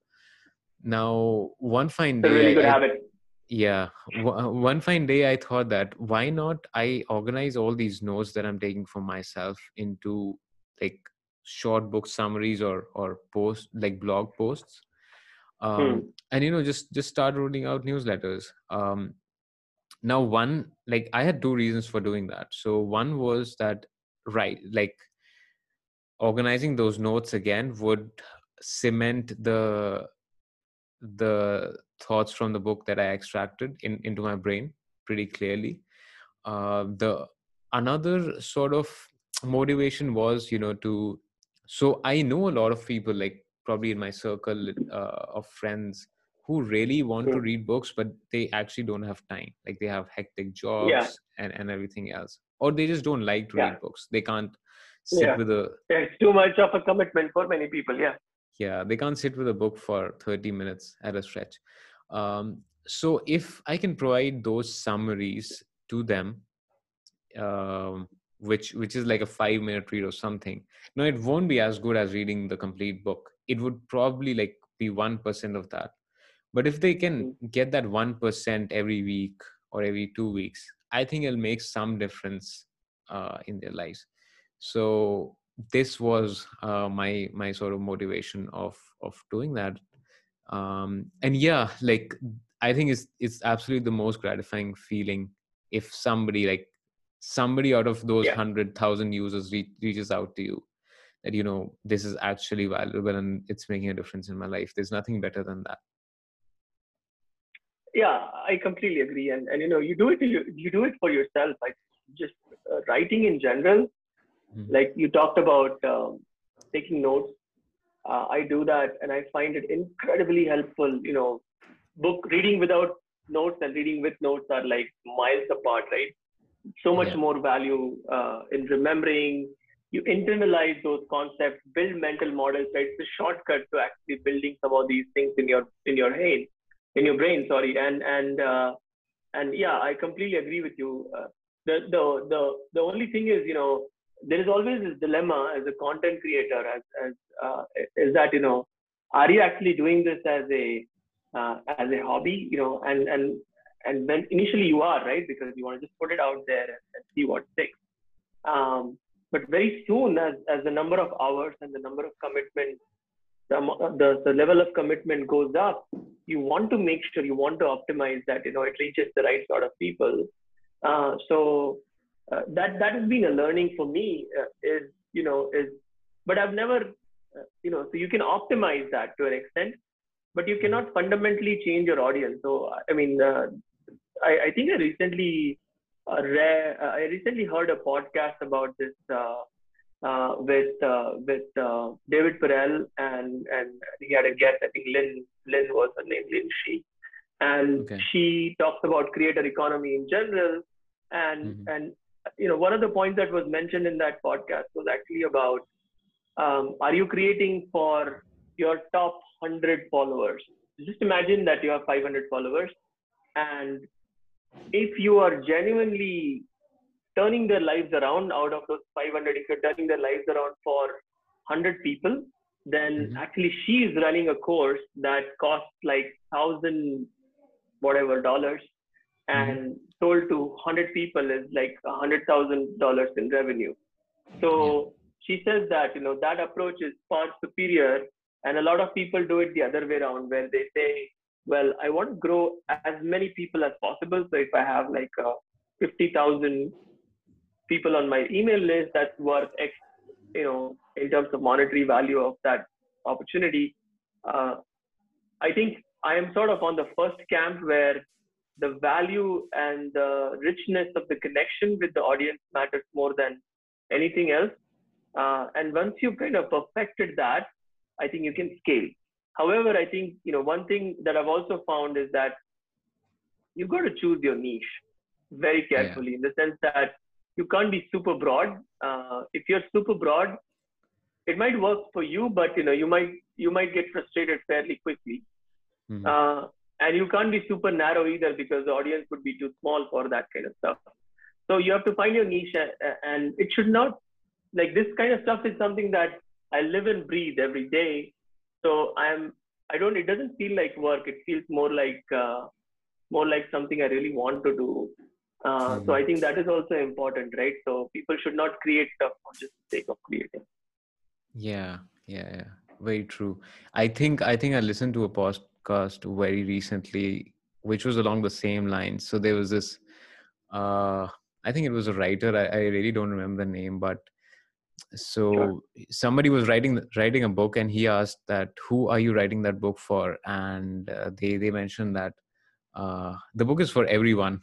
Now, one fine day,
really
I-
good
I-
habit.
yeah w- one fine day i thought that why not i organize all these notes that i'm taking for myself into like short book summaries or or post like blog posts um
Hmm.
and you know just just start rolling out newsletters um now one like i had two reasons for doing that so one was that right like organizing those notes again would cement the the thoughts from the book that I extracted in, into my brain pretty clearly. Uh, the another sort of motivation was, you know, to so I know a lot of people like probably in my circle uh, of friends who really want to
Hmm.
read books, but they actually don't have time. Like they have hectic jobs
Yeah.
and, and everything else, or they just don't like to
Yeah.
read books. They can't sit
Yeah.
with a
It's too much of a commitment for many people. Yeah.
yeah they can't sit with a book for 30 minutes at a stretch um, so if i can provide those summaries to them um, which which is like a five minute read or something no it won't be as good as reading the complete book it would probably like be 1% of that. But if they can get that 1% every week or every two weeks i think it'll make some difference uh, in their lives. So this was uh, my my sort of motivation of of doing that. Um and yeah like i think it's it's absolutely the most gratifying feeling if somebody like somebody out of those
Yeah.
100000 users re- reaches out to you that you know this is actually valuable and it's making a difference in my life there's nothing better than that
Yeah, I completely agree. And and you know, you do it you, you do it for yourself. Like just uh, writing in general.
Mhm.
Like you talked about um, taking notes. Uh, I do that, and I find it incredibly helpful. You know, book reading without notes and reading with notes are like miles apart, right? So much
Yeah.
more value uh, in remembering. You internalize those concepts, build mental models, right? It's a shortcut to actually building some of these things in your in your head in your brain. Sorry, and and uh, and yeah, I completely agree with you. Uh, the the the the only thing is, you know, there is always this dilemma as a content creator, as as uh, is that you know, are you actually doing this as a uh, as a hobby, you know, and and and then initially you are right because you want to just put it out there and, and see what sticks. Um, but very soon, as as the number of hours and the number of commitments, the, the the level of commitment goes up, you want to make sure you want to optimize that you know it reaches the right sort of people. Uh, so uh, that that has been a learning for me uh, is you know is but I've never uh, you know so you can optimize that to an extent but you cannot fundamentally change your audience. So I mean, uh, I, I, think I recently uh, re- uh, I recently heard a podcast about this uh, uh, with uh, with David Perell and and he had a guest. I think Lynn Lynn was her name, Lynn She, and okay. she talks about creator economy in general. And mm-hmm. and you know one of the points that was mentioned in that podcast was actually about um, are you creating for your top 100 followers. Just imagine that you have 500 followers, and if you are genuinely turning their lives around out of those 500, if you're turning their lives around for 100 people, then mm-hmm. actually she is running a course that costs like thousand whatever dollars mm-hmm. and mm-hmm. sold to 100 people is like a hundred thousand dollars in revenue so yeah. she says that you know that approach is far superior and a lot of people do it the other way around, where they say, well, I want to grow as many people as possible. So if I have like uh, 50,000 people on my email list, that's worth X, you know, in terms of monetary value of that opportunity. Uh, I think I am sort of on the first camp where the value and the richness of the connection with the audience matters more than anything else. Uh, and once you've kind of perfected that, I think you can scale. However, I think you know one thing that I've also found is that you've got to choose your niche very carefully yeah. in the sense that you can't be super broad. Uh, if you're super broad, it might work for you, but you know you might you might get frustrated fairly quickly. Mm-hmm. Uh, and you can't be super narrow either because the audience would be too small for that kind of stuff. So you have to find your niche, and it should not like this kind of stuff is something that I live and breathe every day. So I'm I don't it doesn't feel like work. It feels more like uh, more like something I really want to do. Uh, mm-hmm. So I think that is also important, right? So people should not create stuff for just the sake of creating.
Yeah, yeah, yeah. Very true. I think I think I listened to a podcast very recently, which was along the same lines. So there was this. Uh, I think it was a writer. I, I really don't remember the name, but so sure. somebody was writing writing a book and he asked that who are you writing that book for? And uh, they they mentioned that uh, the book is for everyone.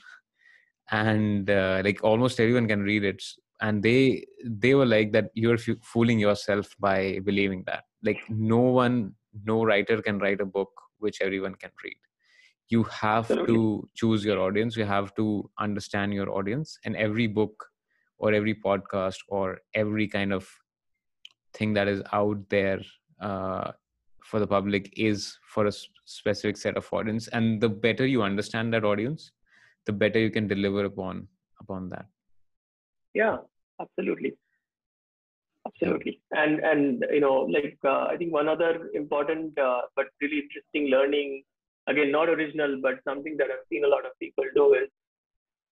And uh, like almost everyone can read it. And they they were like that you're f- fooling yourself by believing that. Like no one no writer can write a book which everyone can read. You have to choose your audience. You have to understand your audience. And every book or every podcast or every kind of thing that is out there uh, for the public is for a specific set of audience. And the better you understand that audience the better you can deliver upon upon that.
Yeah absolutely. Absolutely. And and you know like uh, i think one other important uh, but really interesting learning again not original but something that i've seen a lot of people do is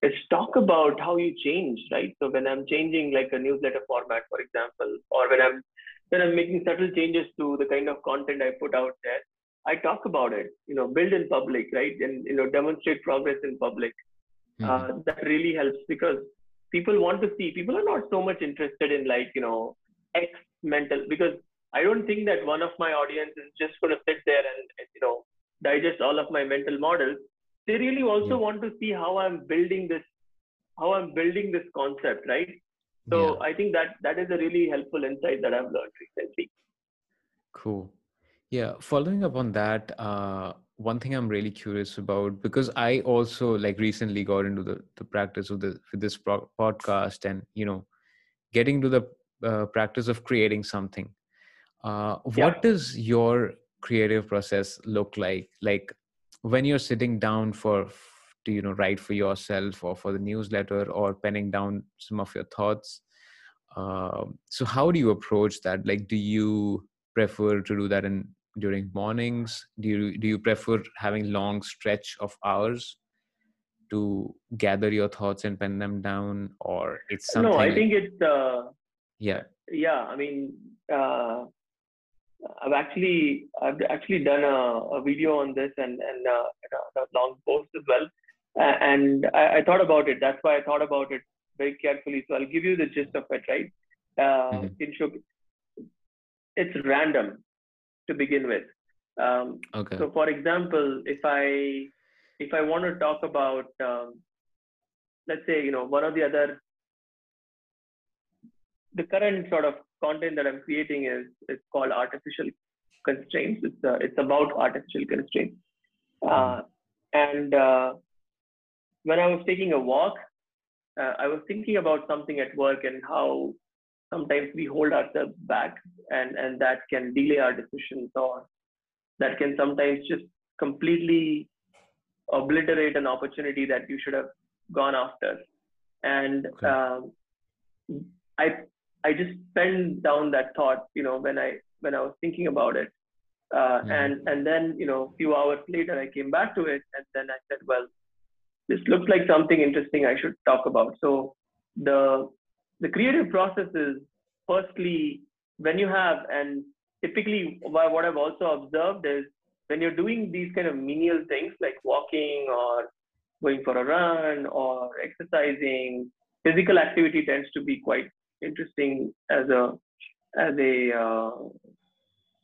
is talk about how you change, right? So when I'm changing like a newsletter format, for example, or when I'm when I'm making subtle changes to the kind of content I put out there, I talk about it. You know, build in public, right? And you know, demonstrate progress in public. Mm-hmm. Uh, that really helps because people want to see. People are not so much interested in like you know X mental because I don't think that one of my audience is just going to sit there and you know digest all of my mental models they really also yeah. want to see how i'm building this how i'm building this concept right so yeah. i think that that is a really helpful insight that i've learned recently
cool yeah following up on that uh, one thing i'm really curious about because i also like recently got into the, the practice of the with this pro- podcast and you know getting to the uh, practice of creating something uh, what yeah. does your creative process look like like when you're sitting down for to you know write for yourself or for the newsletter or penning down some of your thoughts uh, so how do you approach that? Like do you prefer to do that in during mornings? Do you do you prefer having long stretch of hours to gather your thoughts and pen them down or it's something
no i think it's uh,
yeah.
yeah i mean uh, i've actually i've actually done a, a video on this and and uh, a, a long post as well and I, I, thought about it that's why i thought about it very carefully so i'll give you the gist of it right uh, mm-hmm. it's random to begin with. Um,
okay.
So, for example, if I if I want to talk about, um, let's say, you know, one of the other, the current sort of content that I'm creating is is called artificial constraints. It's uh, it's about artificial constraints, uh, and uh, when I was taking a walk, uh, I was thinking about something at work and how sometimes we hold ourselves back and, and that can delay our decisions or that can sometimes just completely obliterate an opportunity that you should have gone after. And okay. um, I I just penned down that thought, you know, when I when I was thinking about it. Uh, mm-hmm. and and then you know a few hours later I came back to it and then I said, well, this looks like something interesting I should talk about. So the the creative process is firstly when you have and typically what I've also observed is when you're doing these kind of menial things like walking or going for a run or exercising, physical activity tends to be quite interesting as a as a uh,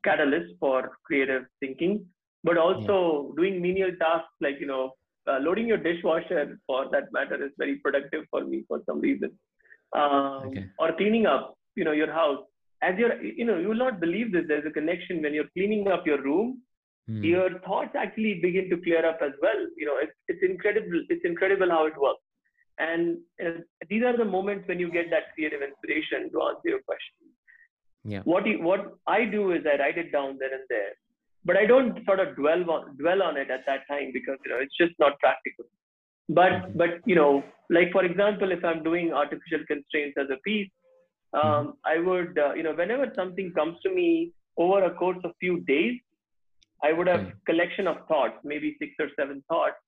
catalyst for creative thinking. But also yeah. doing menial tasks like you know uh, loading your dishwasher for that matter is very productive for me for some reason um, okay. or cleaning up you know your house as you're you know you will not believe this there's a connection when you're cleaning up your room mm. your thoughts actually begin to clear up as well you know it's, it's incredible it's incredible how it works and uh, these are the moments when you get that creative inspiration to answer your question
yeah
what you, what i do is i write it down there and there but i don't sort of dwell on dwell on it at that time because you know it's just not practical but mm-hmm. but you know like for example if i'm doing artificial constraints as a piece um, mm-hmm. i would uh, you know whenever something comes to me over a course of few days i would have okay. collection of thoughts maybe six or seven thoughts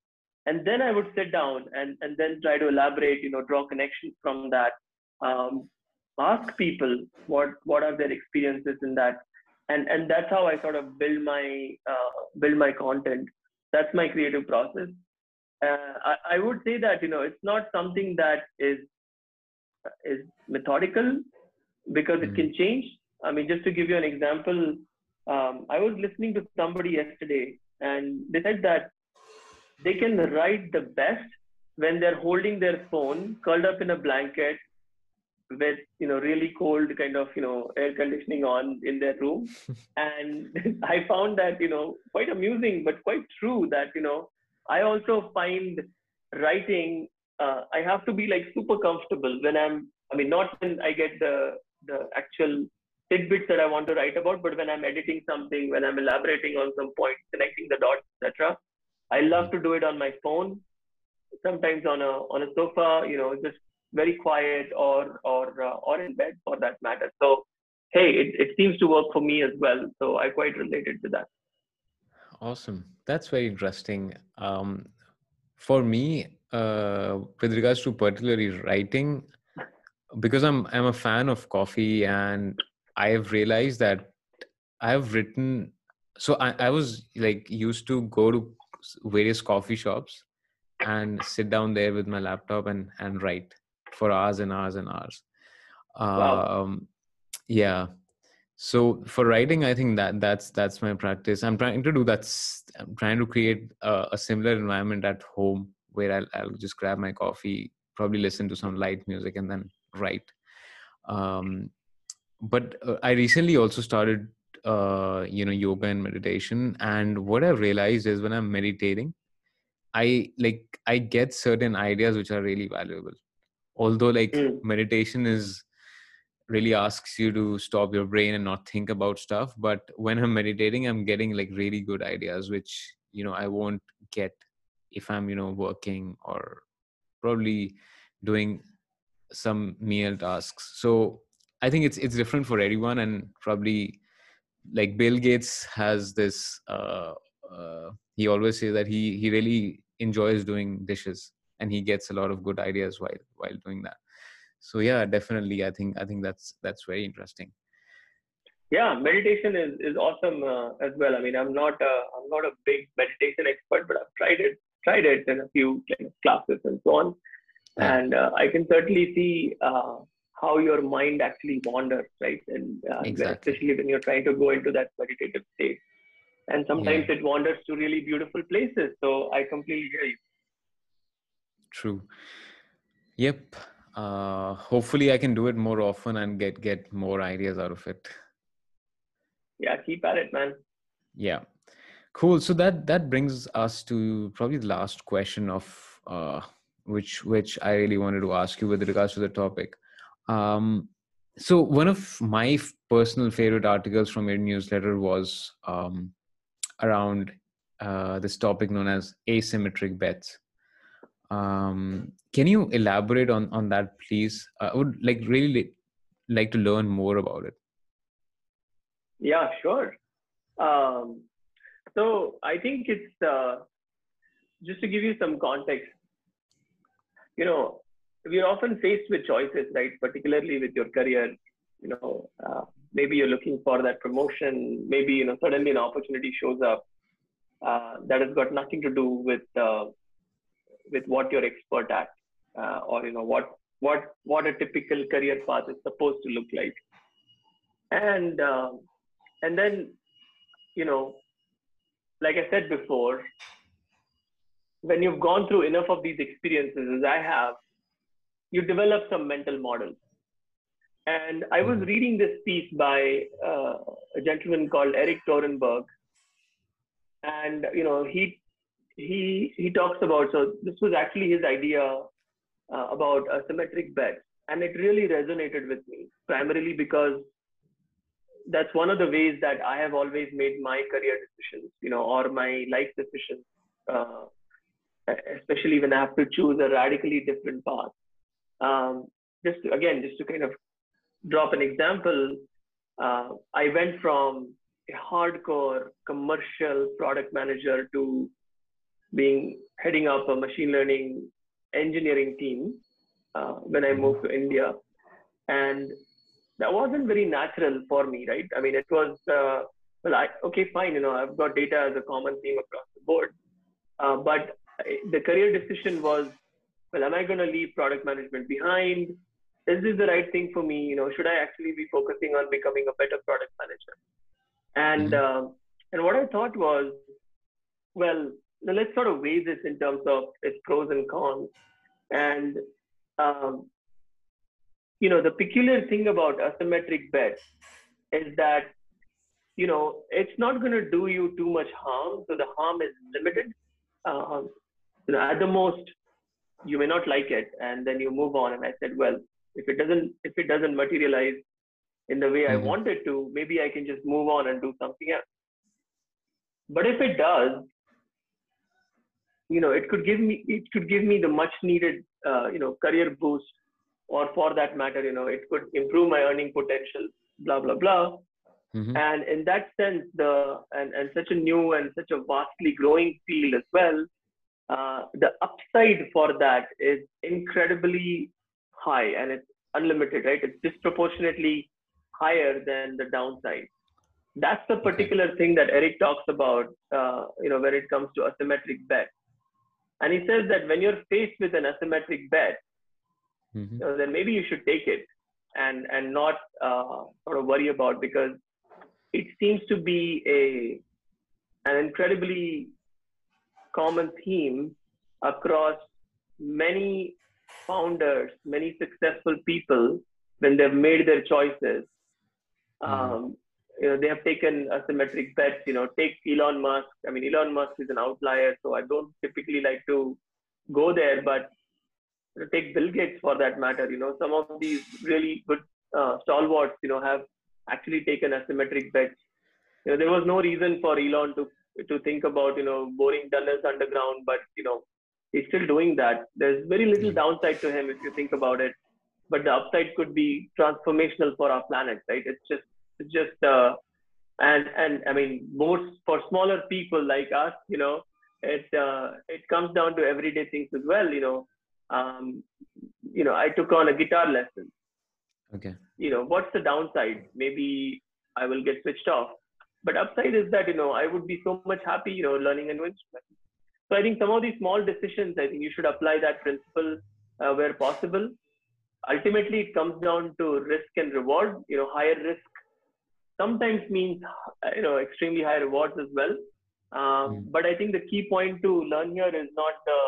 and then i would sit down and and then try to elaborate you know draw connections from that um, ask people what what are their experiences in that and and that's how i sort of build my uh, build my content that's my creative process uh, I, I would say that you know it's not something that is is methodical because mm-hmm. it can change. I mean, just to give you an example, um, I was listening to somebody yesterday, and they said that they can write the best when they're holding their phone, curled up in a blanket, with you know really cold kind of you know air conditioning on in their room (laughs) and (laughs) i found that you know quite amusing but quite true that you know I also find writing, uh, I have to be like super comfortable when I'm, I mean, not when I get the, the actual tidbits that I want to write about, but when I'm editing something, when I'm elaborating on some point, connecting the dots, etc. I love to do it on my phone, sometimes on a on a sofa, you know, just very quiet or or uh, or in bed for that matter. So hey, it, it seems to work for me as well. So I quite related to that.
Awesome. That's very interesting. Um, for me, uh, with regards to particularly writing, because I'm I'm a fan of coffee, and I have realized that I have written. So I, I was like used to go to various coffee shops and sit down there with my laptop and and write for hours and hours and hours. Wow. Um, yeah, so for writing i think that that's that's my practice i'm trying to do that i'm trying to create a, a similar environment at home where I'll, I'll, just grab my coffee probably listen to some light music and then write um, but uh, i recently also started uh, you know yoga and meditation. And what i've realized is when i'm meditating i like i get certain ideas which are really valuable. Although like mm. meditation is really asks you to stop your brain and not think about stuff. But when i'm meditating i'm getting like really good ideas which you know i won't get if i'm you know working or probably doing some meal tasks. So i think it's it's different for everyone and probably like bill gates has this uh, uh he always says that he he really enjoys doing dishes and he gets a lot of good ideas while while doing that. So yeah definitely i think i think that's that's very interesting.
Yeah meditation is is awesome uh, as well. I mean i'm not a, i'm not a big meditation expert but i've tried it tried it in a few kind of classes and so on. Yeah. and uh, i can certainly see uh, how your mind actually wanders right and uh, exactly. especially when you're trying to go into that meditative state and sometimes yeah. it wanders to really beautiful places so i completely hear you
true yep uh, hopefully i can do it more often and get get more ideas out of it
yeah, keep at it, man.
Yeah, cool. So that that brings us to probably the last question of uh, which which I really wanted to ask you with regards to the topic. Um, so one of my personal favorite articles from your newsletter was um, around uh, this topic known as asymmetric bets. Um, can you elaborate on on that, please? I would like really like to learn more about it.
Yeah, sure. Um, so I think it's uh, just to give you some context. You know, we're often faced with choices, right? Particularly with your career. You know, uh, maybe you're looking for that promotion. Maybe you know suddenly an opportunity shows up uh, that has got nothing to do with uh, with what you're expert at, uh, or you know what what what a typical career path is supposed to look like. And um, and then you know like i said before when you've gone through enough of these experiences as i have you develop some mental models and i was hmm. reading this piece by uh, a gentleman called erik torenberg and you know he he he talks about so this was actually his idea uh, about asymmetric bet and it really resonated with me primarily because that's one of the ways that I have always made my career decisions, you know, or my life decisions, uh, especially when I have to choose a radically different path. Um, just to, again, just to kind of drop an example, uh, I went from a hardcore commercial product manager to being heading up a machine learning engineering team uh, when I moved to India, and that wasn't very natural for me, right? I mean, it was, uh, well, I, okay, fine, you know, I've got data as a common theme across the board. Uh, but the career decision was, well, am I going to leave product management behind? Is this the right thing for me? You know, should I actually be focusing on becoming a better product manager? And mm-hmm. uh, and what I thought was, well, let's sort of weigh this in terms of its pros and cons. And um, you know, the peculiar thing about asymmetric bets is that, you know, it's not going to do you too much harm. So the harm is limited. Um, you know, at the most, you may not like it, and then you move on. And I said, well, if it doesn't, if it doesn't materialize in the way mm-hmm. I want it to, maybe I can just move on and do something else. But if it does, you know, it could give me, it could give me the much needed, uh, you know, career boost or for that matter, you know, it could improve my earning potential, blah, blah, blah. Mm-hmm. And in that sense, the and, and such a new and such a vastly growing field as well, uh, the upside for that is incredibly high and it's unlimited, right? It's disproportionately higher than the downside. That's the particular thing that Erik talks about, uh, you know, when it comes to asymmetric bet. And he says that when you're faced with an asymmetric bet, mm-hmm. so then maybe you should take it and and not uh, sort of worry about because it seems to be a an incredibly common theme across many founders, many successful people when they've made their choices. Mm-hmm. Um, you know, they have taken asymmetric bets. You know, take Elon Musk. I mean, Elon Musk is an outlier, so I don't typically like to go there. But you know, take Bill Gates for that matter. You know, some of these really good uh, stalwarts, you know, have actually taken asymmetric bets. You know, there was no reason for Elon to to think about you know boring tunnels underground, but you know he's still doing that. There's very little downside to him if you think about it, but the upside could be transformational for our planet, right? It's just it's just uh, and and I mean most for smaller people like us, you know, it uh, it comes down to everyday things as well. You know, um, you know, I took on a guitar lesson.
Okay.
You know, what's the downside? Maybe I will get switched off. But upside is that you know I would be so much happy, you know, learning a new instrument. So I think some of these small decisions, I think you should apply that principle uh, where possible. Ultimately, it comes down to risk and reward. You know, higher risk sometimes means you know extremely high rewards as well. Um, mm. But I think the key point to learn here is not the,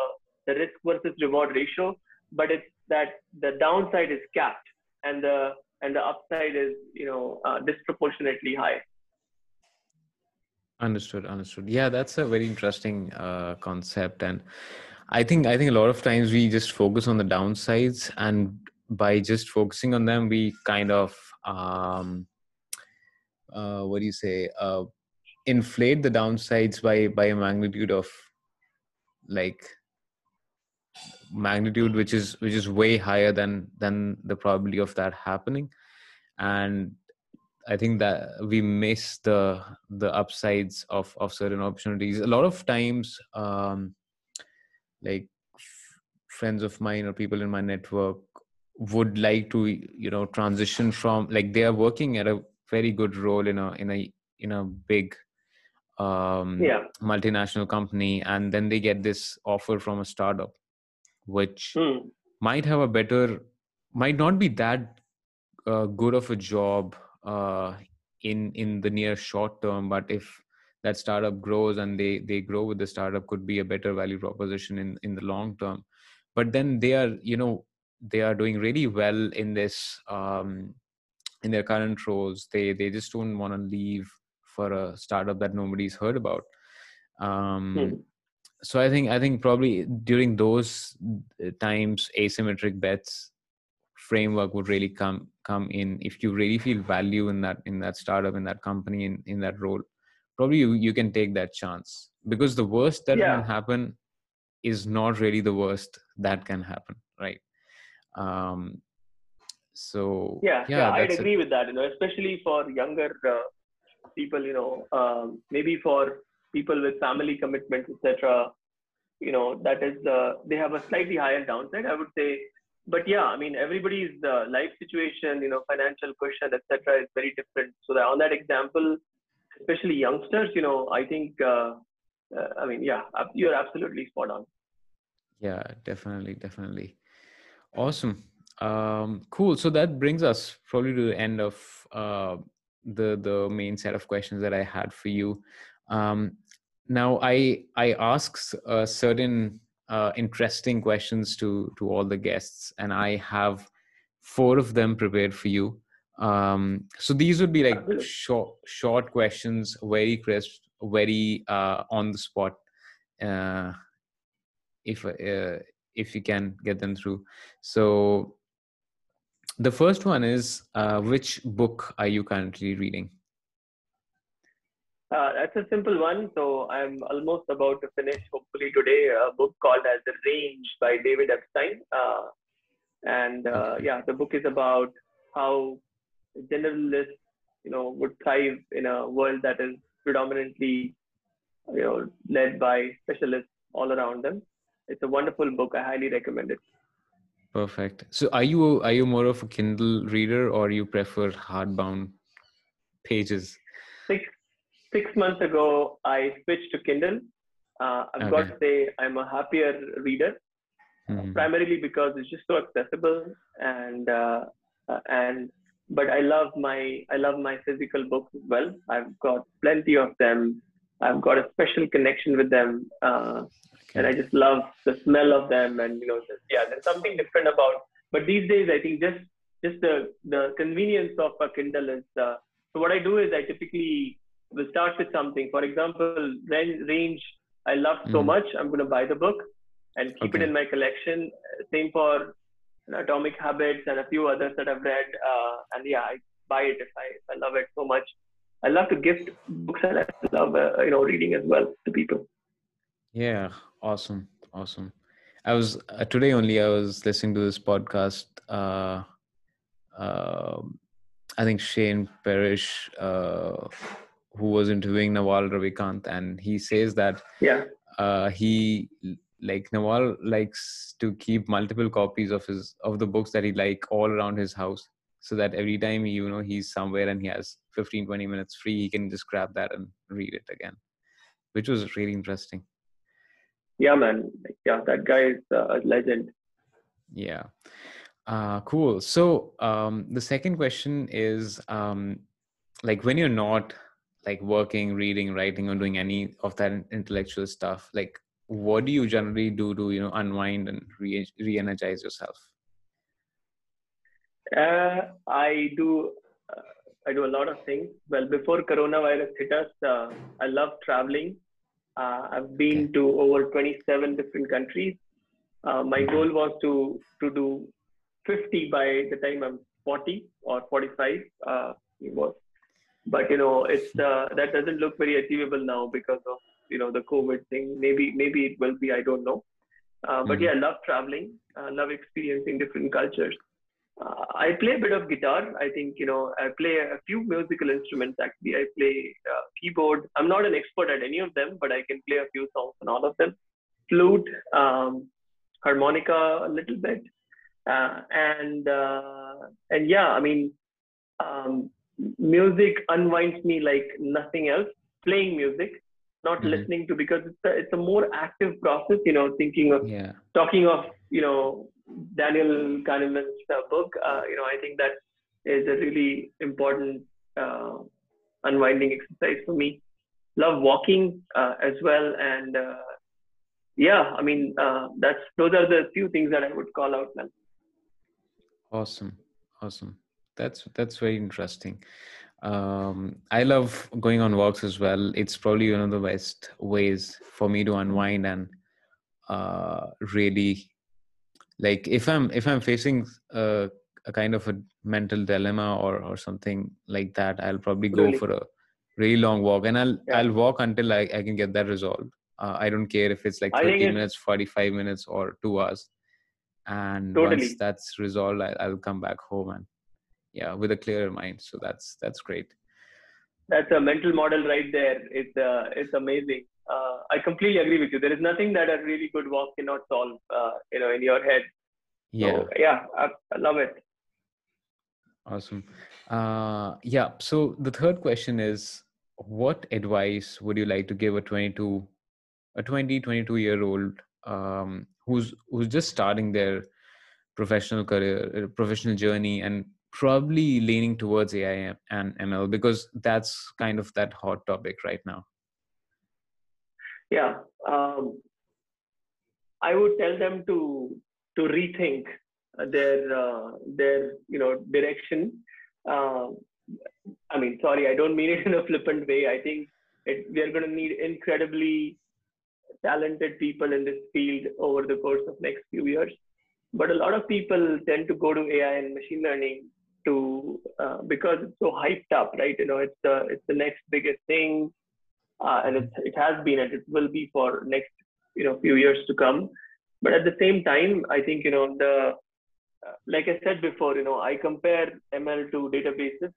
the risk versus reward ratio, but it's that the downside is capped and the and the upside is you know uh, disproportionately high.
Understood. Understood. Yeah, that's a very interesting uh, concept, and I think I think a lot of times we just focus on the downsides, and by just focusing on them, we kind of um, uh, what do you say uh, inflate the downsides by by a magnitude of like magnitude which is which is way higher than than the probability of that happening and i think that we miss the the upsides of of certain opportunities a lot of times um like f- friends of mine or people in my network would like to you know transition from like they are working at a very good role in a in a in a big um,
yeah.
multinational company, and then they get this offer from a startup, which hmm. might have a better, might not be that uh, good of a job uh, in in the near short term, but if that startup grows and they they grow with the startup, could be a better value proposition in in the long term. But then they are, you know, they are doing really well in this um, in their current roles. They they just don't want to leave for a startup that nobody's heard about um, hmm. so i think i think probably during those uh, times asymmetric bets framework would really come come in if you really feel value in that in that startup in that company in, in that role probably you, you can take that chance because the worst that yeah. can happen is not really the worst that can happen right um so
yeah yeah, yeah i'd agree a, with that you know especially for younger uh, people, you know, um, maybe for people with family commitments, etc. You know, that is uh, they have a slightly higher downside, I would say. But yeah, I mean, everybody's uh, life situation, you know, financial cushion, etc., is very different. So on that example, especially youngsters, you know, I think, uh, uh I mean, yeah, you're absolutely spot on.
Yeah, definitely, definitely. Awesome. Um, cool. So that brings us probably to the end of uh, the the main set of questions that I had for you. Um, now, I I ask certain uh, interesting questions to to all the guests, and I have four of them prepared for you. Um, so these would be like short short questions, very crisp, very uh, on the spot. Uh, if uh, if you can get them through. So the first one is uh, which book are you currently reading?
Uh, that's a simple one. So I'm almost about to finish, hopefully today, a book called as The Range by David Epstein. Uh, and uh, yeah, the book is about how generalists, you know, would thrive in a world that is predominantly, you know, led by specialists all around them. It's a wonderful book. I highly recommend it.
Perfect. So are you are you more of a Kindle reader or you prefer hardbound pages?
Six six months ago, I switched to Kindle. Uh, I've okay. got to say I'm a happier reader, mm-hmm. primarily because it's just so accessible and uh, uh, and but I love my I love my physical books as well. I've got plenty of them. I've got a special connection with them. Uh, and I just love the smell of them. And you know, just, yeah, there's something different about. But these days, I think just just the the convenience of a Kindle is. Uh, so what I do is I typically will start with something. For example, range I love so mm. much. I'm going to buy the book and keep okay. it in my collection. Same for Atomic Habits and a few others that I've read. Uh, and yeah, I buy it if I, if I love it so much. I love to gift books and I love uh, you know reading as well to people.
Yeah, awesome, awesome. I was uh, today only. I was listening to this podcast. Uh, uh, I think Shane Parrish, uh, who was interviewing Naval Ravikant, and he says that
yeah,
uh, he like Naval likes to keep multiple copies of his of the books that he like all around his house, so that every time you know he's somewhere and he has 15 20 minutes free, he can just grab that and read it again, which was really interesting.
Yeah, man. Yeah, that guy is a legend.
Yeah. Uh, cool. So um, the second question is um, like when you're not like working, reading, writing, or doing any of that intellectual stuff, like what do you generally do to you know unwind and re- re-energize yourself?
Uh, I do. Uh, I do a lot of things. Well, before coronavirus hit us, uh, I love traveling. Uh, I've been okay. to over 27 different countries. Uh, my goal was to to do 50 by the time I'm 40 or 45. Uh, was, but you know, it's uh, that doesn't look very achievable now because of you know the COVID thing. Maybe maybe it will be. I don't know. Uh, but mm-hmm. yeah, love traveling. I love experiencing different cultures. Uh, I play a bit of guitar. I think you know I play a few musical instruments. Actually, I play uh, keyboard. I'm not an expert at any of them, but I can play a few songs on all of them. Flute, um, harmonica, a little bit uh, and uh, and yeah, I mean, um, music unwinds me like nothing else. Playing music, not mm-hmm. listening to because it's a, it's a more active process. You know, thinking of
yeah.
talking of you know Daniel Kahneman's uh, book. Uh, you know, I think that is a really important uh, unwinding exercise for me. Love walking uh, as well, and yeah, I mean that's those are the few things that I would call out, man.
Awesome, awesome. That's that's very interesting. Um, I love going on walks as well. It's probably one of the best ways for me to unwind and uh, really like if I'm if I'm facing a, a kind of a mental dilemma or or something like that, I'll probably go really? for a really long walk and I'll yeah. I'll walk until I, I can get that resolved. Uh, I don't care if it's like 30 minutes, 45 minutes, or two hours and totally. once that's resolved I, will come back home and yeah with a clearer mind. So that's that's great.
That's a mental model right there. It's uh, it's amazing. Uh, i completely agree with you. There is nothing that a really good walk cannot solve uh, you know in your head.
Yeah
so, yeah. I, I, love it.
Awesome. Uh, yeah so the third question is what advice would you like to give a 22 a 20 22 year old um, who's who's just starting their professional career, uh, professional journey, and probably leaning towards AI and ML because that's kind of that hot topic right now.
Yeah, um, I would tell them to to rethink their uh, their you know direction. Uh, I mean, sorry, I don't mean it in a flippant way. I think it, we are going to need incredibly talented people in this field over the course of next few years. But a lot of people tend to go to AI and machine learning to uh, because it's so hyped up, right? You know, it's the it's the next biggest thing, uh, and it it has been and it will be for next you know few years to come. But at the same time, I think you know the uh, like I said before, you know, I compare ML to databases.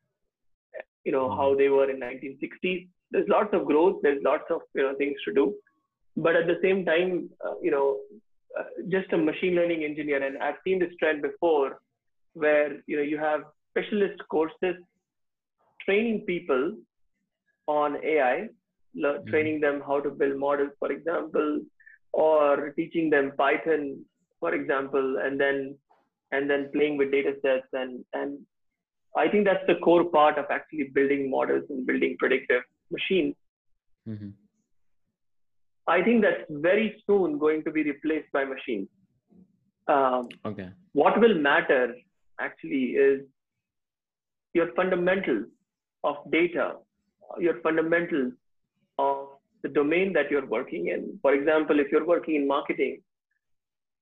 You know how they were in 1960s. There's lots of growth. There's lots of you know things to do but at the same time, uh, you know, uh, just a machine learning engineer, and I've seen this trend before, where you know you have specialist courses training people on AI, mm-hmm. training them how to build models, for example, or teaching them Python, for example, and then and then playing with data sets and and I think that's the core part of actually building models and building predictive machines. Mm-hmm. I think that's very soon going to be replaced by machines. Um,
okay.
What will matter actually is your fundamentals of data, your fundamentals of the domain that you're working in. For example, if you're working in marketing,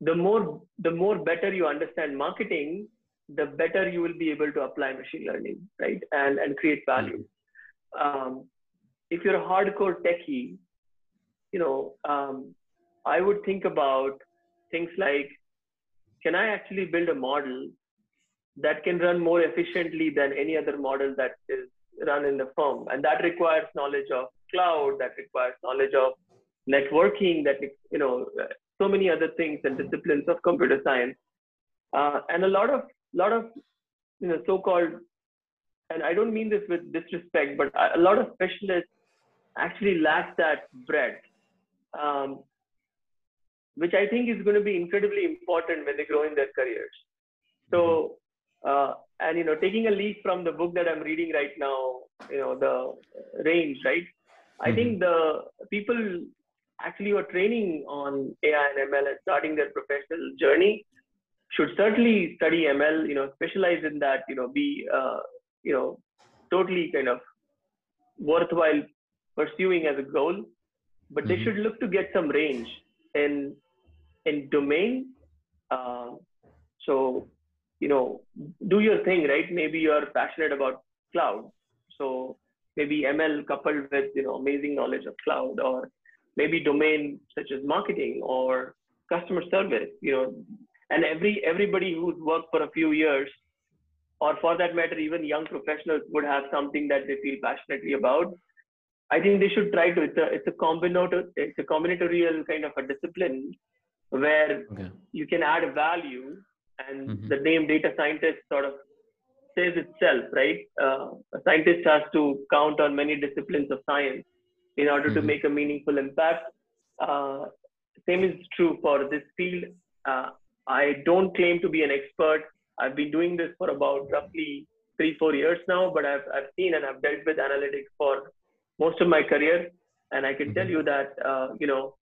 the more the more better you understand marketing, the better you will be able to apply machine learning, right? And and create value. um, if you're a hardcore techie, you know, um, I would think about things like, can I actually build a model that can run more efficiently than any other model that is run in the firm? And that requires knowledge of cloud, that requires knowledge of networking, that, you know, so many other things and disciplines of computer science. Uh, and a lot of, lot of, you know, so-called, and I don't mean this with disrespect, but a lot of specialists actually lack that breadth. Um, which I think is going to be incredibly important when they grow in their careers. So. Uh, and you know, taking a leaf from the book that I'm reading right now, you know, the range, right? I mm-hmm. think the people actually who are training on AI and ML and starting their professional journey should certainly study ML, you know, specialize in that, you know, be, uh, you know, totally kind of worthwhile pursuing as a goal. But mm-hmm. they should look to get some range in in domain. Uh, so, you know, do your thing, right? Maybe you're passionate about cloud. So maybe ML coupled with, you know, amazing knowledge of cloud or maybe domain such as marketing or customer service, you know, and every, everybody who's worked for a few years or for that matter, even young professionals would have something that they feel passionately about. I think they should try to. It's a it's a combinator it's a combinatorial kind of a discipline where okay. you can add value and mm-hmm. the name data scientist sort of says itself right uh, a scientist has to count on many disciplines of science in order mm-hmm. to make a meaningful impact uh, same is true for this field uh, i don't claim to be an expert i've been doing this for about roughly three four years now but i've, I've seen and i've dealt with analytics for most of my career and i can mm-hmm. tell you that uh, you know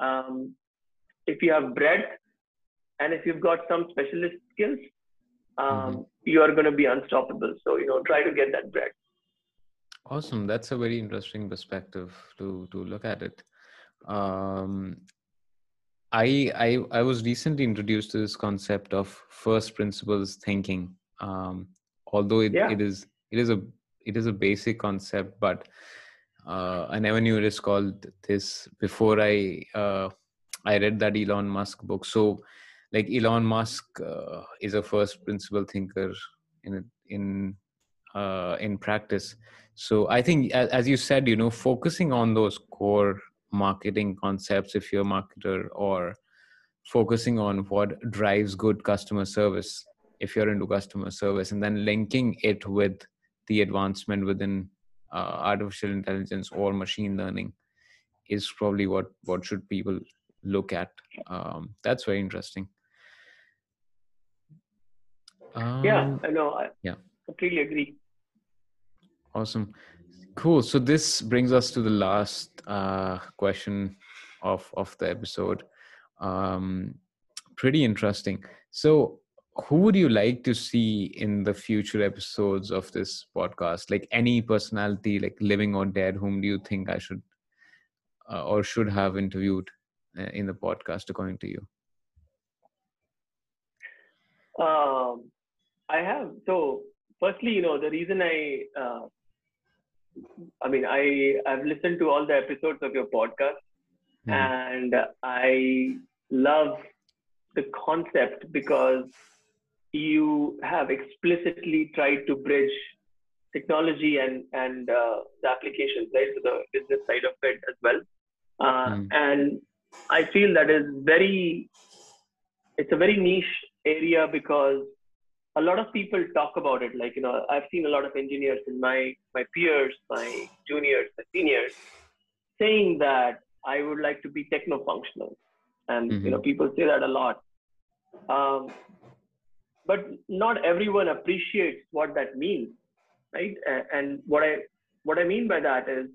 um, if you have breadth and if you've got some specialist skills, um, mm-hmm. you are going to be unstoppable. So, you know, try to get that breadth.
Awesome. That's a very interesting perspective to, to look at it. Um, I, I, I was recently introduced to this concept of first principles thinking. Um, although it, yeah. it is, it is a, it is a basic concept, but uh, I never knew it is called this before I uh, I read that Elon Musk book. So, like Elon Musk uh, is a first principle thinker in in uh, in practice. So I think, as you said, you know, focusing on those core marketing concepts, if you're a marketer, or focusing on what drives good customer service, if you're into customer service, and then linking it with the advancement within uh, artificial intelligence or machine learning is probably what what should people look at. Um, that's very interesting.
Um, yeah, I know. I
yeah,
completely agree.
Awesome, cool. So this brings us to the last uh, question of of the episode. Um, pretty interesting. So, who would you like to see in the future episodes of this podcast? Like any personality, like living or dead, whom do you think I should uh, or should have interviewed? Uh, in the podcast according to you
um, i have so firstly you know the reason i uh, i mean i i've listened to all the episodes of your podcast mm. and i love the concept because you have explicitly tried to bridge technology and and uh, the applications right to the business side of it as well uh, mm. and I feel that is very, it's a very niche area because a lot of people talk about it. Like, you know, I've seen a lot of engineers in my, my peers, my juniors, my seniors saying that I would like to be techno functional. And, mm-hmm. you know, people say that a lot. Um, but not everyone appreciates what that means, right? And what I, what I mean by that is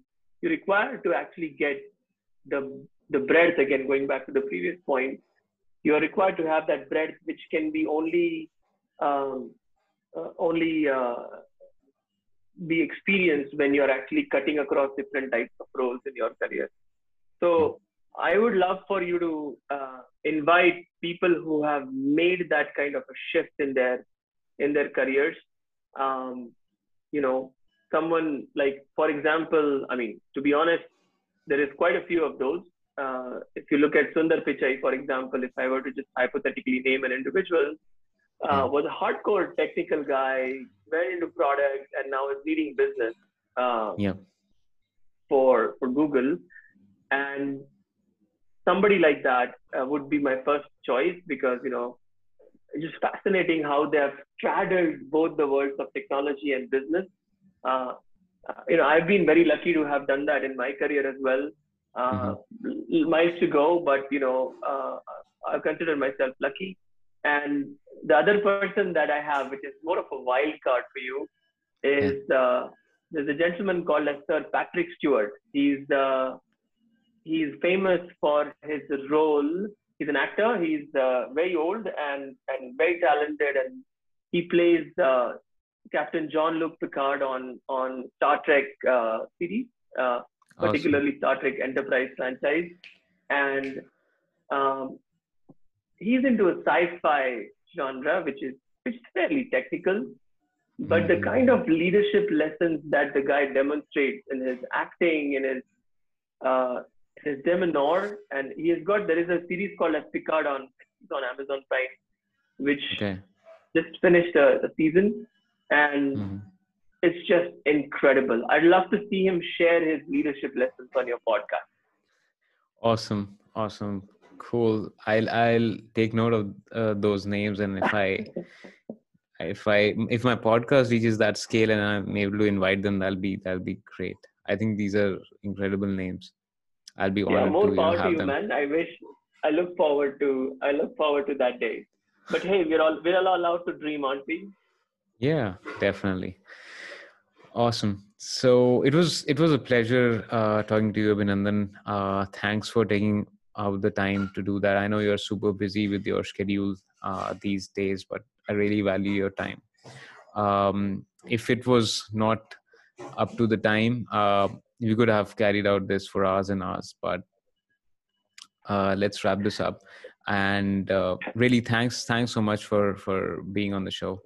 you require to actually get the the breadth again going back to the previous point you are required to have that breadth which can be only um, uh, only uh, be experienced when you're actually cutting across different types of roles in your career so i would love for you to uh, invite people who have made that kind of a shift in their in their careers um, you know someone like, for example, I mean, to be honest, there is quite a few of those. Uh, if you look at Sundar Pichai, for example, if I were to just hypothetically name an individual, uh, was a hardcore technical guy, went into products, and now is leading business uh,
yeah.
for for Google. And somebody like that uh, would be my first choice because you know it's just fascinating how they have straddled both the worlds of technology and business. Uh, uh, you know, I've been very lucky to have done that in my career as well. Uh, mm-hmm. Miles to go, but you know, uh, I consider myself lucky. And the other person that I have, which is more of a wild card for you, is uh, there's a gentleman called Sir Patrick Stewart. He's uh, he's famous for his role. He's an actor. He's uh, very old and and very talented, and he plays uh, Captain Jean-Luc Picard on on Star Trek uh, series, uh, particularly awesome. Star Trek Enterprise franchise, and um, he's into a sci-fi genre, which is which is fairly technical, but the kind of leadership lessons that the guy demonstrates in his acting, in his uh, his demeanor, and he has got there is a series called as Picard on on Amazon Prime, which okay. just finished a, a season, and mm-hmm. it's just incredible. I'd love to see him share his leadership lessons on your podcast.
Awesome, awesome, cool. I'll I'll take note of uh, those names, and if I. if I if my podcast reaches that scale and I'm able to invite them, that'll be that'll be great. I think these are incredible names. I'll be honored
yeah, more
to
power
to
you,
them.
man. I wish. I look forward to. I look forward to that day. But hey, we're all we're all allowed to dream, aren't we?
Yeah, definitely. Awesome. So it was it was a pleasure uh, talking to you, Abhinandan. Uh, thanks for taking out the time to do that. I know you're super busy with your schedule uh, these days, but I really value your time. Um, if it was not up to the time, uh, we could have carried out this for hours and hours but uh, let's wrap this up and uh, really thanks thanks so much for for being on the show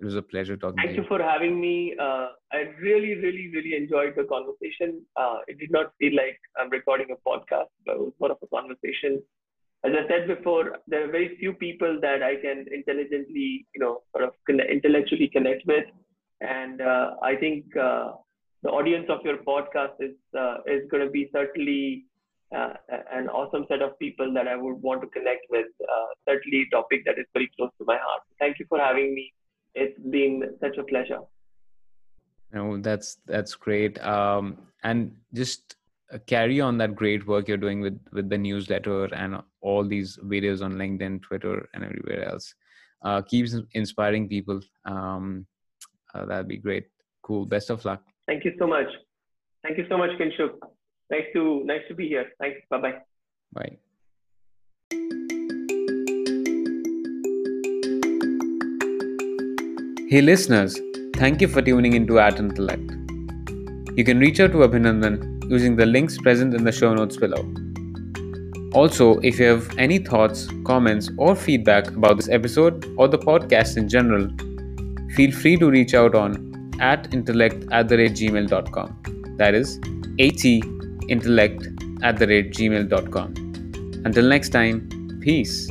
it was a pleasure talking
thank
to
you. Thank you for having me uh, i really really really enjoyed the conversation uh, it did not feel like i'm recording a podcast but it was more of a conversation as i said before there are very few people that i can intelligently you know sort of intellectually connect with and uh, i think uh, the audience of your podcast is uh, is going to be certainly uh, an awesome set of people that I would want to connect with. Uh, certainly, a topic that is very close to my heart. Thank you for having me. It's been such a pleasure.
No, that's that's great. Um, and just uh, carry on that great work you're doing with with the newsletter and all these videos on LinkedIn, Twitter, and everywhere else. Uh, keeps inspiring people. Um, uh, that'd be great. Cool. Best of luck.
Thank you so much. Thank you so much, Kinshuk. Nice to nice to be here. Thanks. Bye bye
bye. Hey listeners, thank you for tuning into At Intellect. You can reach out to Abhinandan using the links present in the show notes below. Also, if you have any thoughts, comments, or feedback about this episode or the podcast in general, feel free to reach out on at intellect at the rate gmail.com. That is at intellect at the rate gmail.com. Until next time, peace.